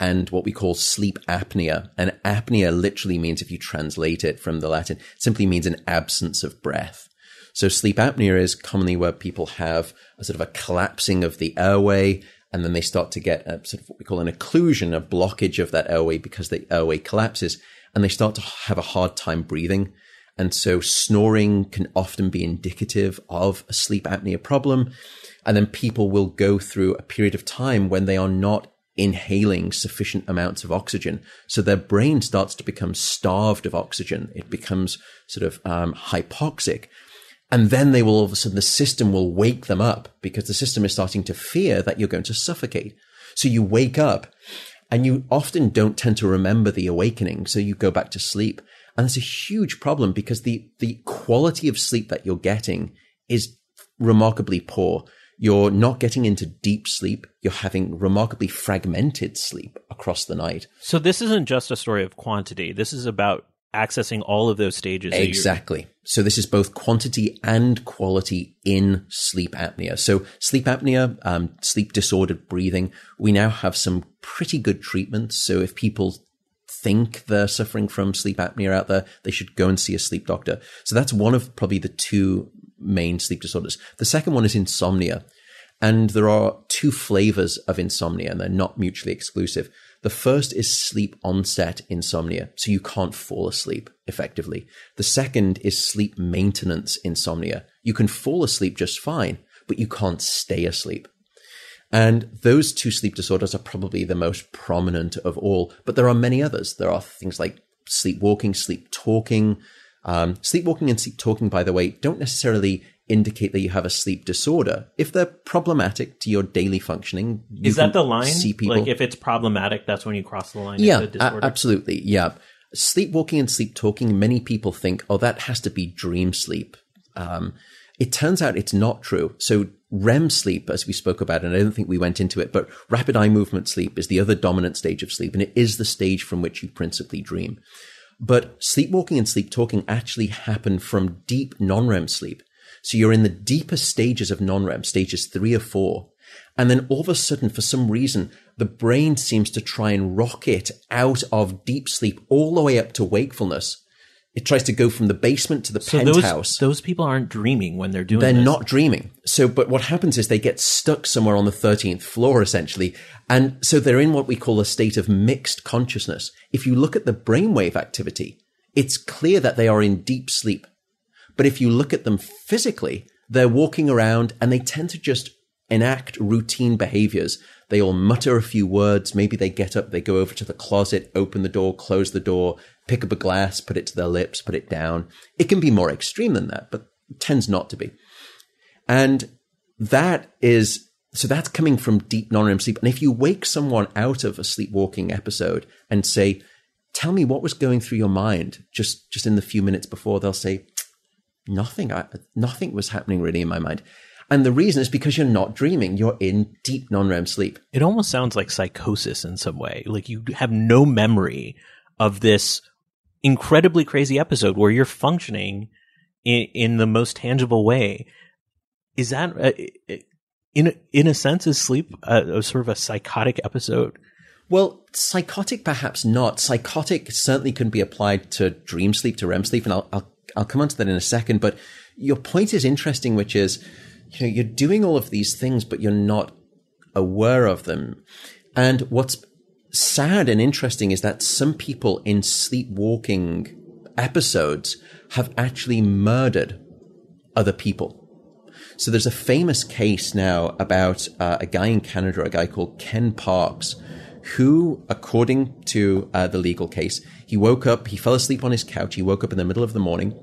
and what we call sleep apnea. And apnea literally means, if you translate it from the Latin, simply means an absence of breath. So sleep apnea is commonly where people have a sort of a collapsing of the airway, and then they start to get a sort of what we call an occlusion, a blockage of that airway because the airway collapses, and they start to have a hard time breathing. And so snoring can often be indicative of a sleep apnea problem. And then people will go through a period of time when they are not inhaling sufficient amounts of oxygen. So their brain starts to become starved of oxygen. It becomes sort of um, hypoxic. And then they will all of a sudden, the system will wake them up because the system is starting to fear that you're going to suffocate. So you wake up and you often don't tend to remember the awakening. So you go back to sleep. And it's a huge problem because the, the quality of sleep that you're getting is remarkably poor. You're not getting into deep sleep. You're having remarkably fragmented sleep across the night. So this isn't just a story of quantity. This is about accessing all of those stages. Exactly. So this is both quantity and quality in sleep apnea. So sleep apnea, um, sleep disordered breathing. We now have some pretty good treatments. So if people think they're suffering from sleep apnea out there, they should go and see a sleep doctor. So that's one of probably the two main sleep disorders. The second one is insomnia. And there are two flavors of insomnia, and they're not mutually exclusive. The first is sleep onset insomnia, so you can't fall asleep effectively. The second is sleep maintenance insomnia. You can fall asleep just fine, but you can't stay asleep. And those two sleep disorders are probably the most prominent of all, but there are many others. There are things like sleepwalking, sleep talking, um, sleepwalking and sleep talking, by the way, don't necessarily indicate that you have a sleep disorder. If they're problematic to your daily functioning, is that the line? See people. Like if it's problematic, that's when you cross the line. Yeah, a- absolutely. Yeah, sleepwalking and sleep talking. Many people think, oh, that has to be dream sleep. Um, it turns out it's not true. So REM sleep, as we spoke about, and I don't think we went into it, but rapid eye movement sleep is the other dominant stage of sleep, and it is the stage from which you principally dream. But sleepwalking and sleep talking actually happen from deep non-REM sleep. So you're in the deepest stages of non-REM, stages three or four. And then all of a sudden, for some reason, the brain seems to try and rocket out of deep sleep all the way up to wakefulness it tries to go from the basement to the So penthouse. those those people aren't dreaming when they're doing. They're this. not dreaming. So, but what happens is they get stuck somewhere on the 13th floor, essentially. And so they're in what we call a state of mixed consciousness. If you look at the brainwave activity, it's clear that they are in deep sleep. But if you look at them physically, they're walking around and they tend to just enact routine behaviors. They all mutter a few words. Maybe they get up, they go over to the closet, open the door, close the door, pick up a glass, put it to their lips, put it down. It can be more extreme than that, but tends not to be. And that is, so that's coming from deep non-REM sleep. And if you wake someone out of a sleepwalking episode and say, tell me what was going through your mind just, just in the few minutes before, they'll say, nothing, I, nothing was happening really in my mind. And the reason is because you're not dreaming. You're in deep non-REM sleep. It almost sounds like psychosis in some way. Like you have no memory of this incredibly crazy episode where you're functioning in, in the most tangible way. Is that, uh, in in a sense, is sleep a, a sort of a psychotic episode? Well, psychotic, perhaps not. Psychotic certainly can be applied to dream sleep, to REM sleep, and I'll, I'll, I'll come on to that in a second. But your point is interesting, which is, you know, you're doing all of these things, but you're not aware of them. And what's sad and interesting is that some people in sleepwalking episodes have actually murdered other people. So there's a famous case now about uh, a guy in Canada, a guy called Ken Parks, who, according to uh, the legal case, he woke up, he fell asleep on his couch. He woke up in the middle of the morning,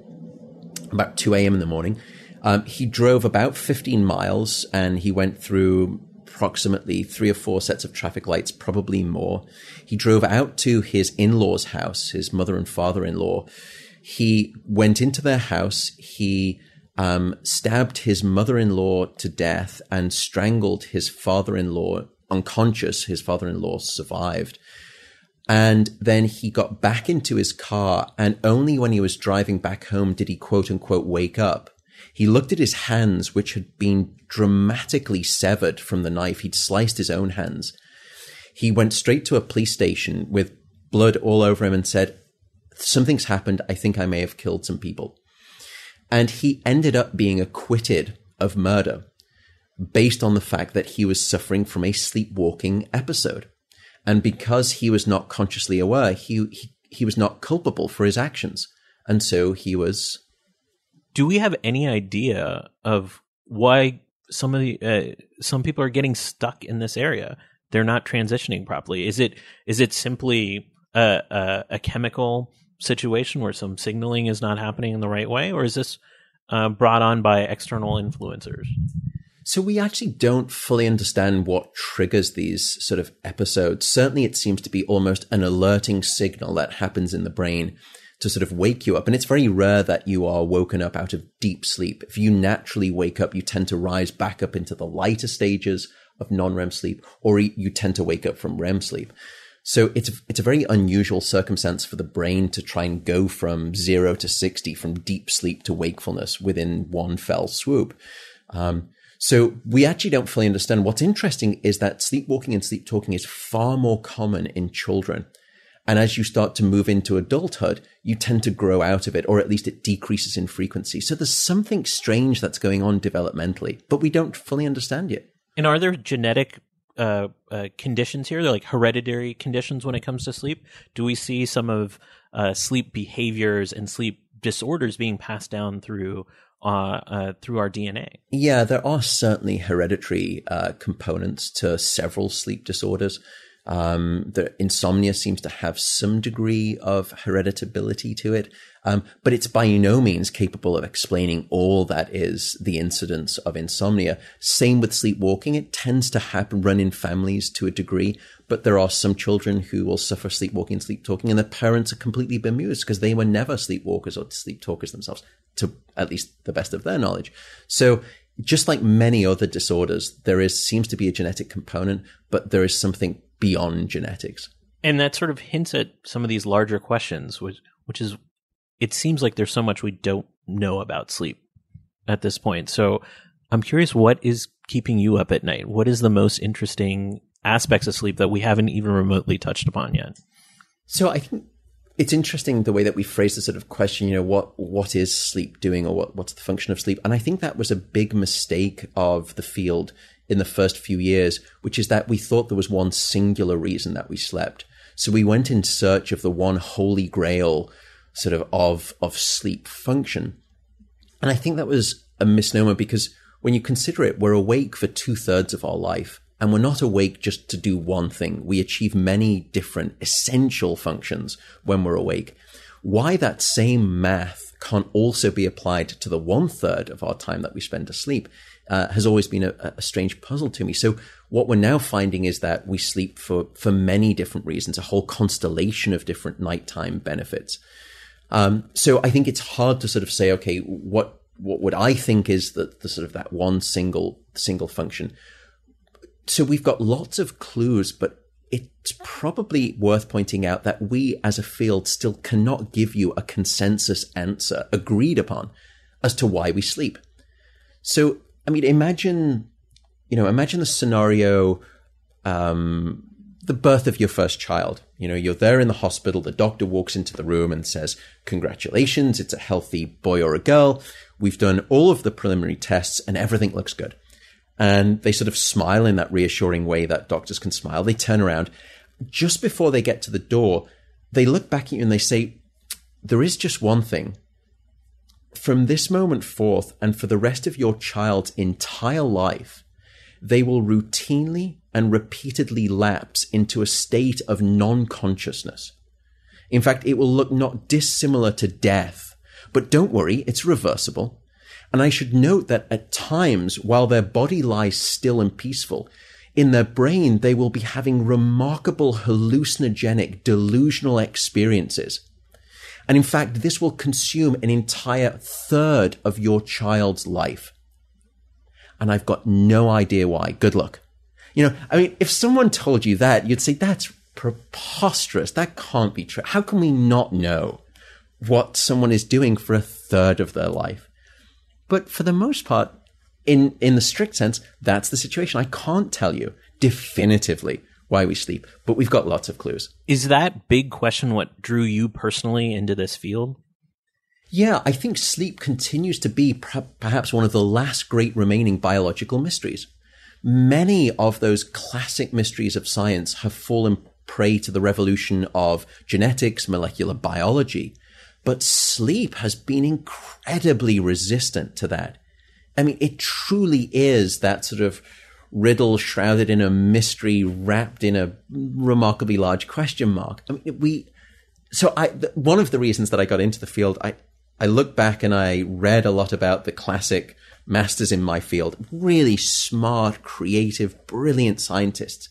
about 2 a.m. in the morning. Um, he drove about 15 miles and he went through approximately three or four sets of traffic lights, probably more. He drove out to his in-laws' house, his mother and father-in-law. He went into their house. He um, stabbed his mother-in-law to death and strangled his father-in-law unconscious. His father-in-law survived. And then he got back into his car and only when he was driving back home did he quote unquote wake up. He looked at his hands, which had been dramatically severed from the knife. He'd sliced his own hands. He went straight to a police station with blood all over him and said, something's happened. I think I may have killed some people. And he ended up being acquitted of murder based on the fact that he was suffering from a sleepwalking episode. And because he was not consciously aware, he, he, he was not culpable for his actions. And so he was. Do we have any idea of why some of the uh, some people are getting stuck in this area? They're not transitioning properly. Is it is it simply a, a, a chemical situation where some signaling is not happening in the right way, or is this uh, brought on by external influencers? So we actually don't fully understand what triggers these sort of episodes. Certainly it seems to be almost an alerting signal that happens in the brain to sort of wake you up. And it's very rare that you are woken up out of deep sleep. If you naturally wake up, you tend to rise back up into the lighter stages of non-REM sleep, or you tend to wake up from REM sleep. So it's it's a very unusual circumstance for the brain to try and go from zero to sixty, from deep sleep to wakefulness within one fell swoop. Um, so we actually don't fully understand. What's interesting is that sleepwalking and sleep talking is far more common in children. And as you start to move into adulthood, you tend to grow out of it, or at least it decreases in frequency. So there's something strange that's going on developmentally, but we don't fully understand yet. And are there genetic uh, uh, conditions here? They're like hereditary conditions when it comes to sleep. Do we see some of uh, sleep behaviors and sleep disorders being passed down through uh, uh, through our DNA. Yeah, there are certainly hereditary uh, components to several sleep disorders. Um, the insomnia seems to have some degree of hereditability to it, um, but it's by no means capable of explaining all that is the incidence of insomnia. Same with sleepwalking; it tends to happen, run in families to a degree, but there are some children who will suffer sleepwalking, sleep talking, and their parents are completely bemused because they were never sleepwalkers or sleep talkers themselves, to at least the best of their knowledge. So just like many other disorders, there is seems to be a genetic component, but there is something beyond genetics. And that sort of hints at some of these larger questions, which which is it seems like there's so much we don't know about sleep at this point. So I'm curious what is keeping you up at night? What is the most interesting aspects of sleep that we haven't even remotely touched upon yet? So I think it's interesting the way that we phrase the sort of question, you know, what what is sleep doing or what, what's the function of sleep? And I think that was a big mistake of the field in the first few years, which is that we thought there was one singular reason that we slept. So we went in search of the one holy grail sort of of of sleep function. And I think that was a misnomer because when you consider it, we're awake for two thirds of our life. And we're not awake just to do one thing. We achieve many different essential functions when we're awake. Why that same math can't also be applied to the one third of our time that we spend asleep uh, has always been a, a, strange puzzle to me. So what we're now finding is that we sleep for for many different reasons, a whole constellation of different nighttime benefits. Um, so I think it's hard to sort of say, okay, what what would I think is the, the sort of that one single single function. So we've got lots of clues, but it's probably worth pointing out that we as a field still cannot give you a consensus answer agreed upon as to why we sleep. So, I mean, imagine, you know, imagine the scenario, um, the birth of your first child. You know, you're there in the hospital, the doctor walks into the room and says, Congratulations, it's a healthy boy or a girl. We've done all of the preliminary tests and everything looks good. And they sort of smile in that reassuring way that doctors can smile. They turn around. Just before they get to the door, they look back at you and they say, There is just one thing. From this moment forth and for the rest of your child's entire life, they will routinely and repeatedly lapse into a state of non consciousness. In fact, it will look not dissimilar to death. But don't worry, it's reversible. And I should note that at times, while their body lies still and peaceful, in their brain, they will be having remarkable hallucinogenic delusional experiences. And in fact, this will consume an entire third of your child's life. And I've got no idea why. Good luck. You know, I mean, if someone told you that, you'd say, that's preposterous. That can't be true. How can we not know what someone is doing for a third of their life? But for the most part, in, in the strict sense, that's the situation. I can't tell you definitively why we sleep, but we've got lots of clues. Is that big question what drew you personally into this field? Yeah, I think sleep continues to be perhaps one of the last great remaining biological mysteries. Many of those classic mysteries of science have fallen prey to the revolution of genetics, molecular biology. But sleep has been incredibly resistant to that. I mean, it truly is that sort of riddle shrouded in a mystery, wrapped in a remarkably large question mark. I mean, we, so I, one of the reasons that I got into the field, I, I look back and I read a lot about the classic masters in my field, really smart, creative, brilliant scientists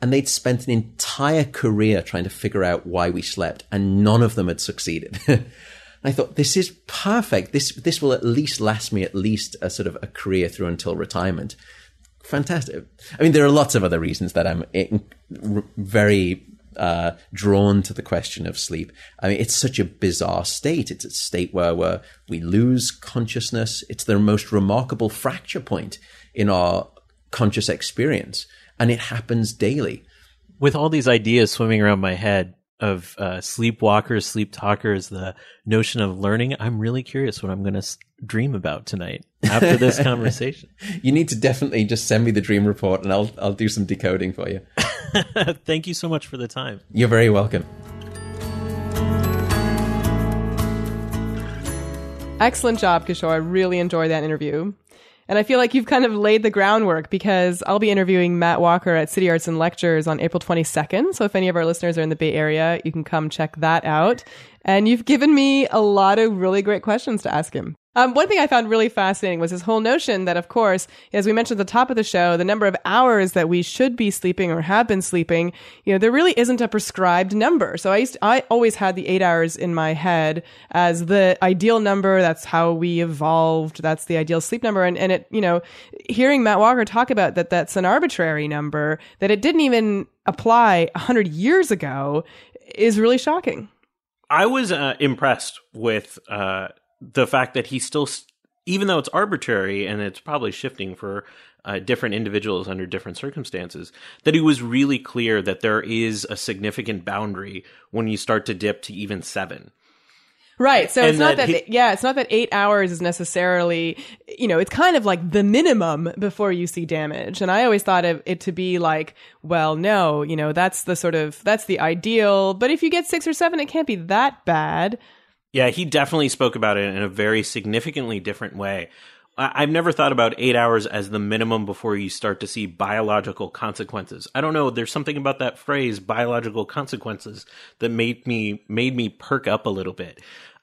and they'd spent an entire career trying to figure out why we slept, and none of them had succeeded. I thought this is perfect. This this will at least last me at least a sort of a career through until retirement. Fantastic. I mean, there are lots of other reasons that I'm very uh, drawn to the question of sleep. I mean, it's such a bizarre state. It's a state where where we lose consciousness. It's the most remarkable fracture point in our conscious experience and it happens daily. With all these ideas swimming around my head of uh, sleepwalkers, sleep talkers, the notion of learning, I'm really curious what I'm going to s- dream about tonight after this conversation. You need to definitely just send me the dream report, and I'll I'll do some decoding for you. Thank you so much for the time. You're very welcome. Excellent job, Kishore. I really enjoyed that interview. And I feel like you've kind of laid the groundwork because I'll be interviewing Matt Walker at City Arts and Lectures on April 22nd. So if any of our listeners are in the Bay Area, you can come check that out. And you've given me a lot of really great questions to ask him. Um, one thing I found really fascinating was this whole notion that, of course, as we mentioned at the top of the show, the number of hours that we should be sleeping or have been sleeping, you know, there really isn't a prescribed number. So I used to, I always had the eight hours in my head as the ideal number. That's how we evolved. That's the ideal sleep number. And, and it, you know, hearing Matt Walker talk about that, that's an arbitrary number, that it didn't even apply hundred years ago is really shocking. I was uh, impressed with uh, the fact that he still, even though it's arbitrary and it's probably shifting for uh, different individuals under different circumstances, that he was really clear that there is a significant boundary when you start to dip to even seven. Right. So And it's not that that, he- yeah, it's not that eight hours is necessarily, you know, it's kind of like the minimum before you see damage. And I always thought of it to be like, well, no, you know, that's the sort of, that's the ideal. But if you get six or seven, it can't be that bad. Yeah, he definitely spoke about it in a very significantly different way. I've never thought about eight hours as the minimum before you start to see biological consequences. I don't know. There's something about that phrase, biological consequences, that made me made me perk up a little bit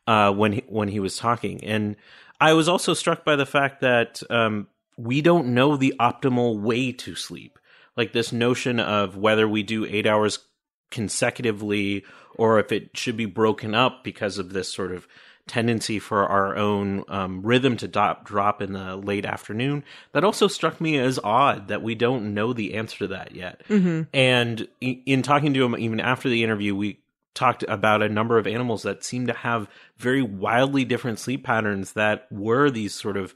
uh, when he, when he was talking. And I was also struck by the fact that um, we don't know the optimal way to sleep. Like this notion of whether we do eight hours consecutively or if it should be broken up because of this sort of tendency for our own um, rhythm to drop, drop in the late afternoon. That also struck me as odd that we don't know the answer to that yet. And in talking to him, even after the interview, we talked about a number of animals that seem to have very wildly different sleep patterns that were these sort of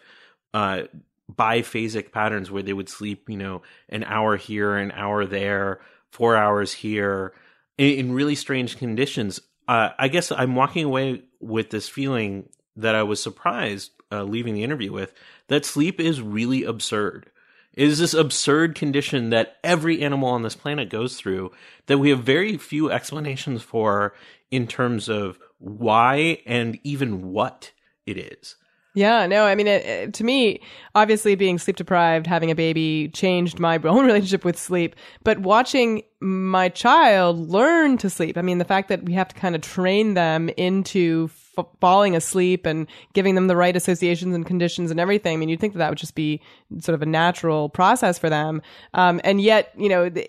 uh, biphasic patterns where they would sleep, you know, an hour here, an hour there, four hours here, in, really strange conditions. Uh, I guess I'm walking away with this feeling that I was surprised uh, leaving the interview with that sleep is really absurd. It is this absurd condition that every animal on this planet goes through that we have very few explanations for in terms of why and even what it is. Yeah, no, I mean, it, it- to me, obviously being sleep deprived, having a baby changed my own relationship with sleep. But watching my child learn to sleep, I mean, the fact that we have to kind of train them into f- falling asleep and giving them the right associations and conditions and everything. I mean, you'd think that that would just be sort of a natural process for them. Um, and yet, you know, it, it-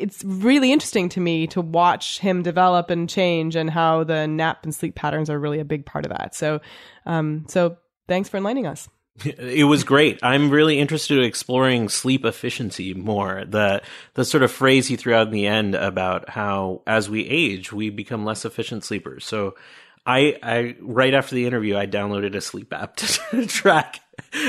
it's really interesting to me to watch him develop and change and how the nap and sleep patterns are really a big part of that. So, um, so thanks for enlightening us. It was great. I'm really interested in exploring sleep efficiency more. The the sort of phrase he threw out in the end about how as we age, we become less efficient sleepers. So I I right after the interview, I downloaded a sleep app to track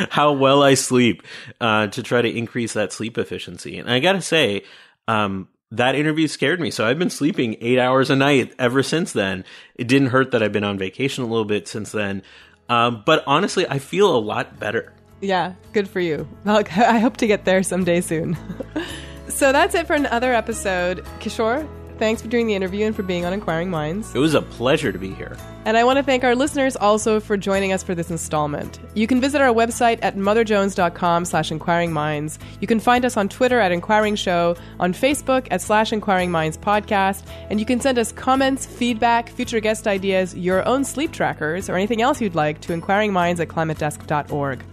how well I sleep uh, to try to increase that sleep efficiency. And I got to say, um, that interview scared me. So I've been sleeping eight hours a night ever since then. It didn't hurt that I've been on vacation a little bit since then. Um, but honestly, I feel a lot better. Yeah, good for you. Well, I hope to get there someday soon. so that's it for another episode. Kishore, thanks for doing the interview and for being on Inquiring Minds. It was a pleasure to be here. And I want to thank our listeners also for joining us for this installment. You can visit our website at motherjones.com slash inquiring minds. You can find us on Twitter at Inquiring Show, on Facebook at slash Inquiring Minds Podcast, and you can send us comments, feedback, future guest ideas, your own sleep trackers, or anything else you'd like to inquiringminds at climatedesk.org.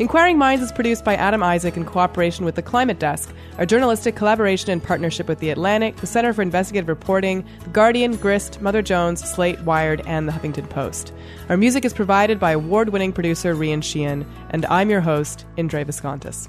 Inquiring Minds is produced by Adam Isaak in cooperation with the Climate Desk, a journalistic collaboration in partnership with The Atlantic, the Center for Investigative Reporting, The Guardian, Grist, Mother Jones, Slate, Wired, and The Huffington Post. Our music is provided by award winning producer Rian Sheehan, and I'm your host, Indre Viskontas.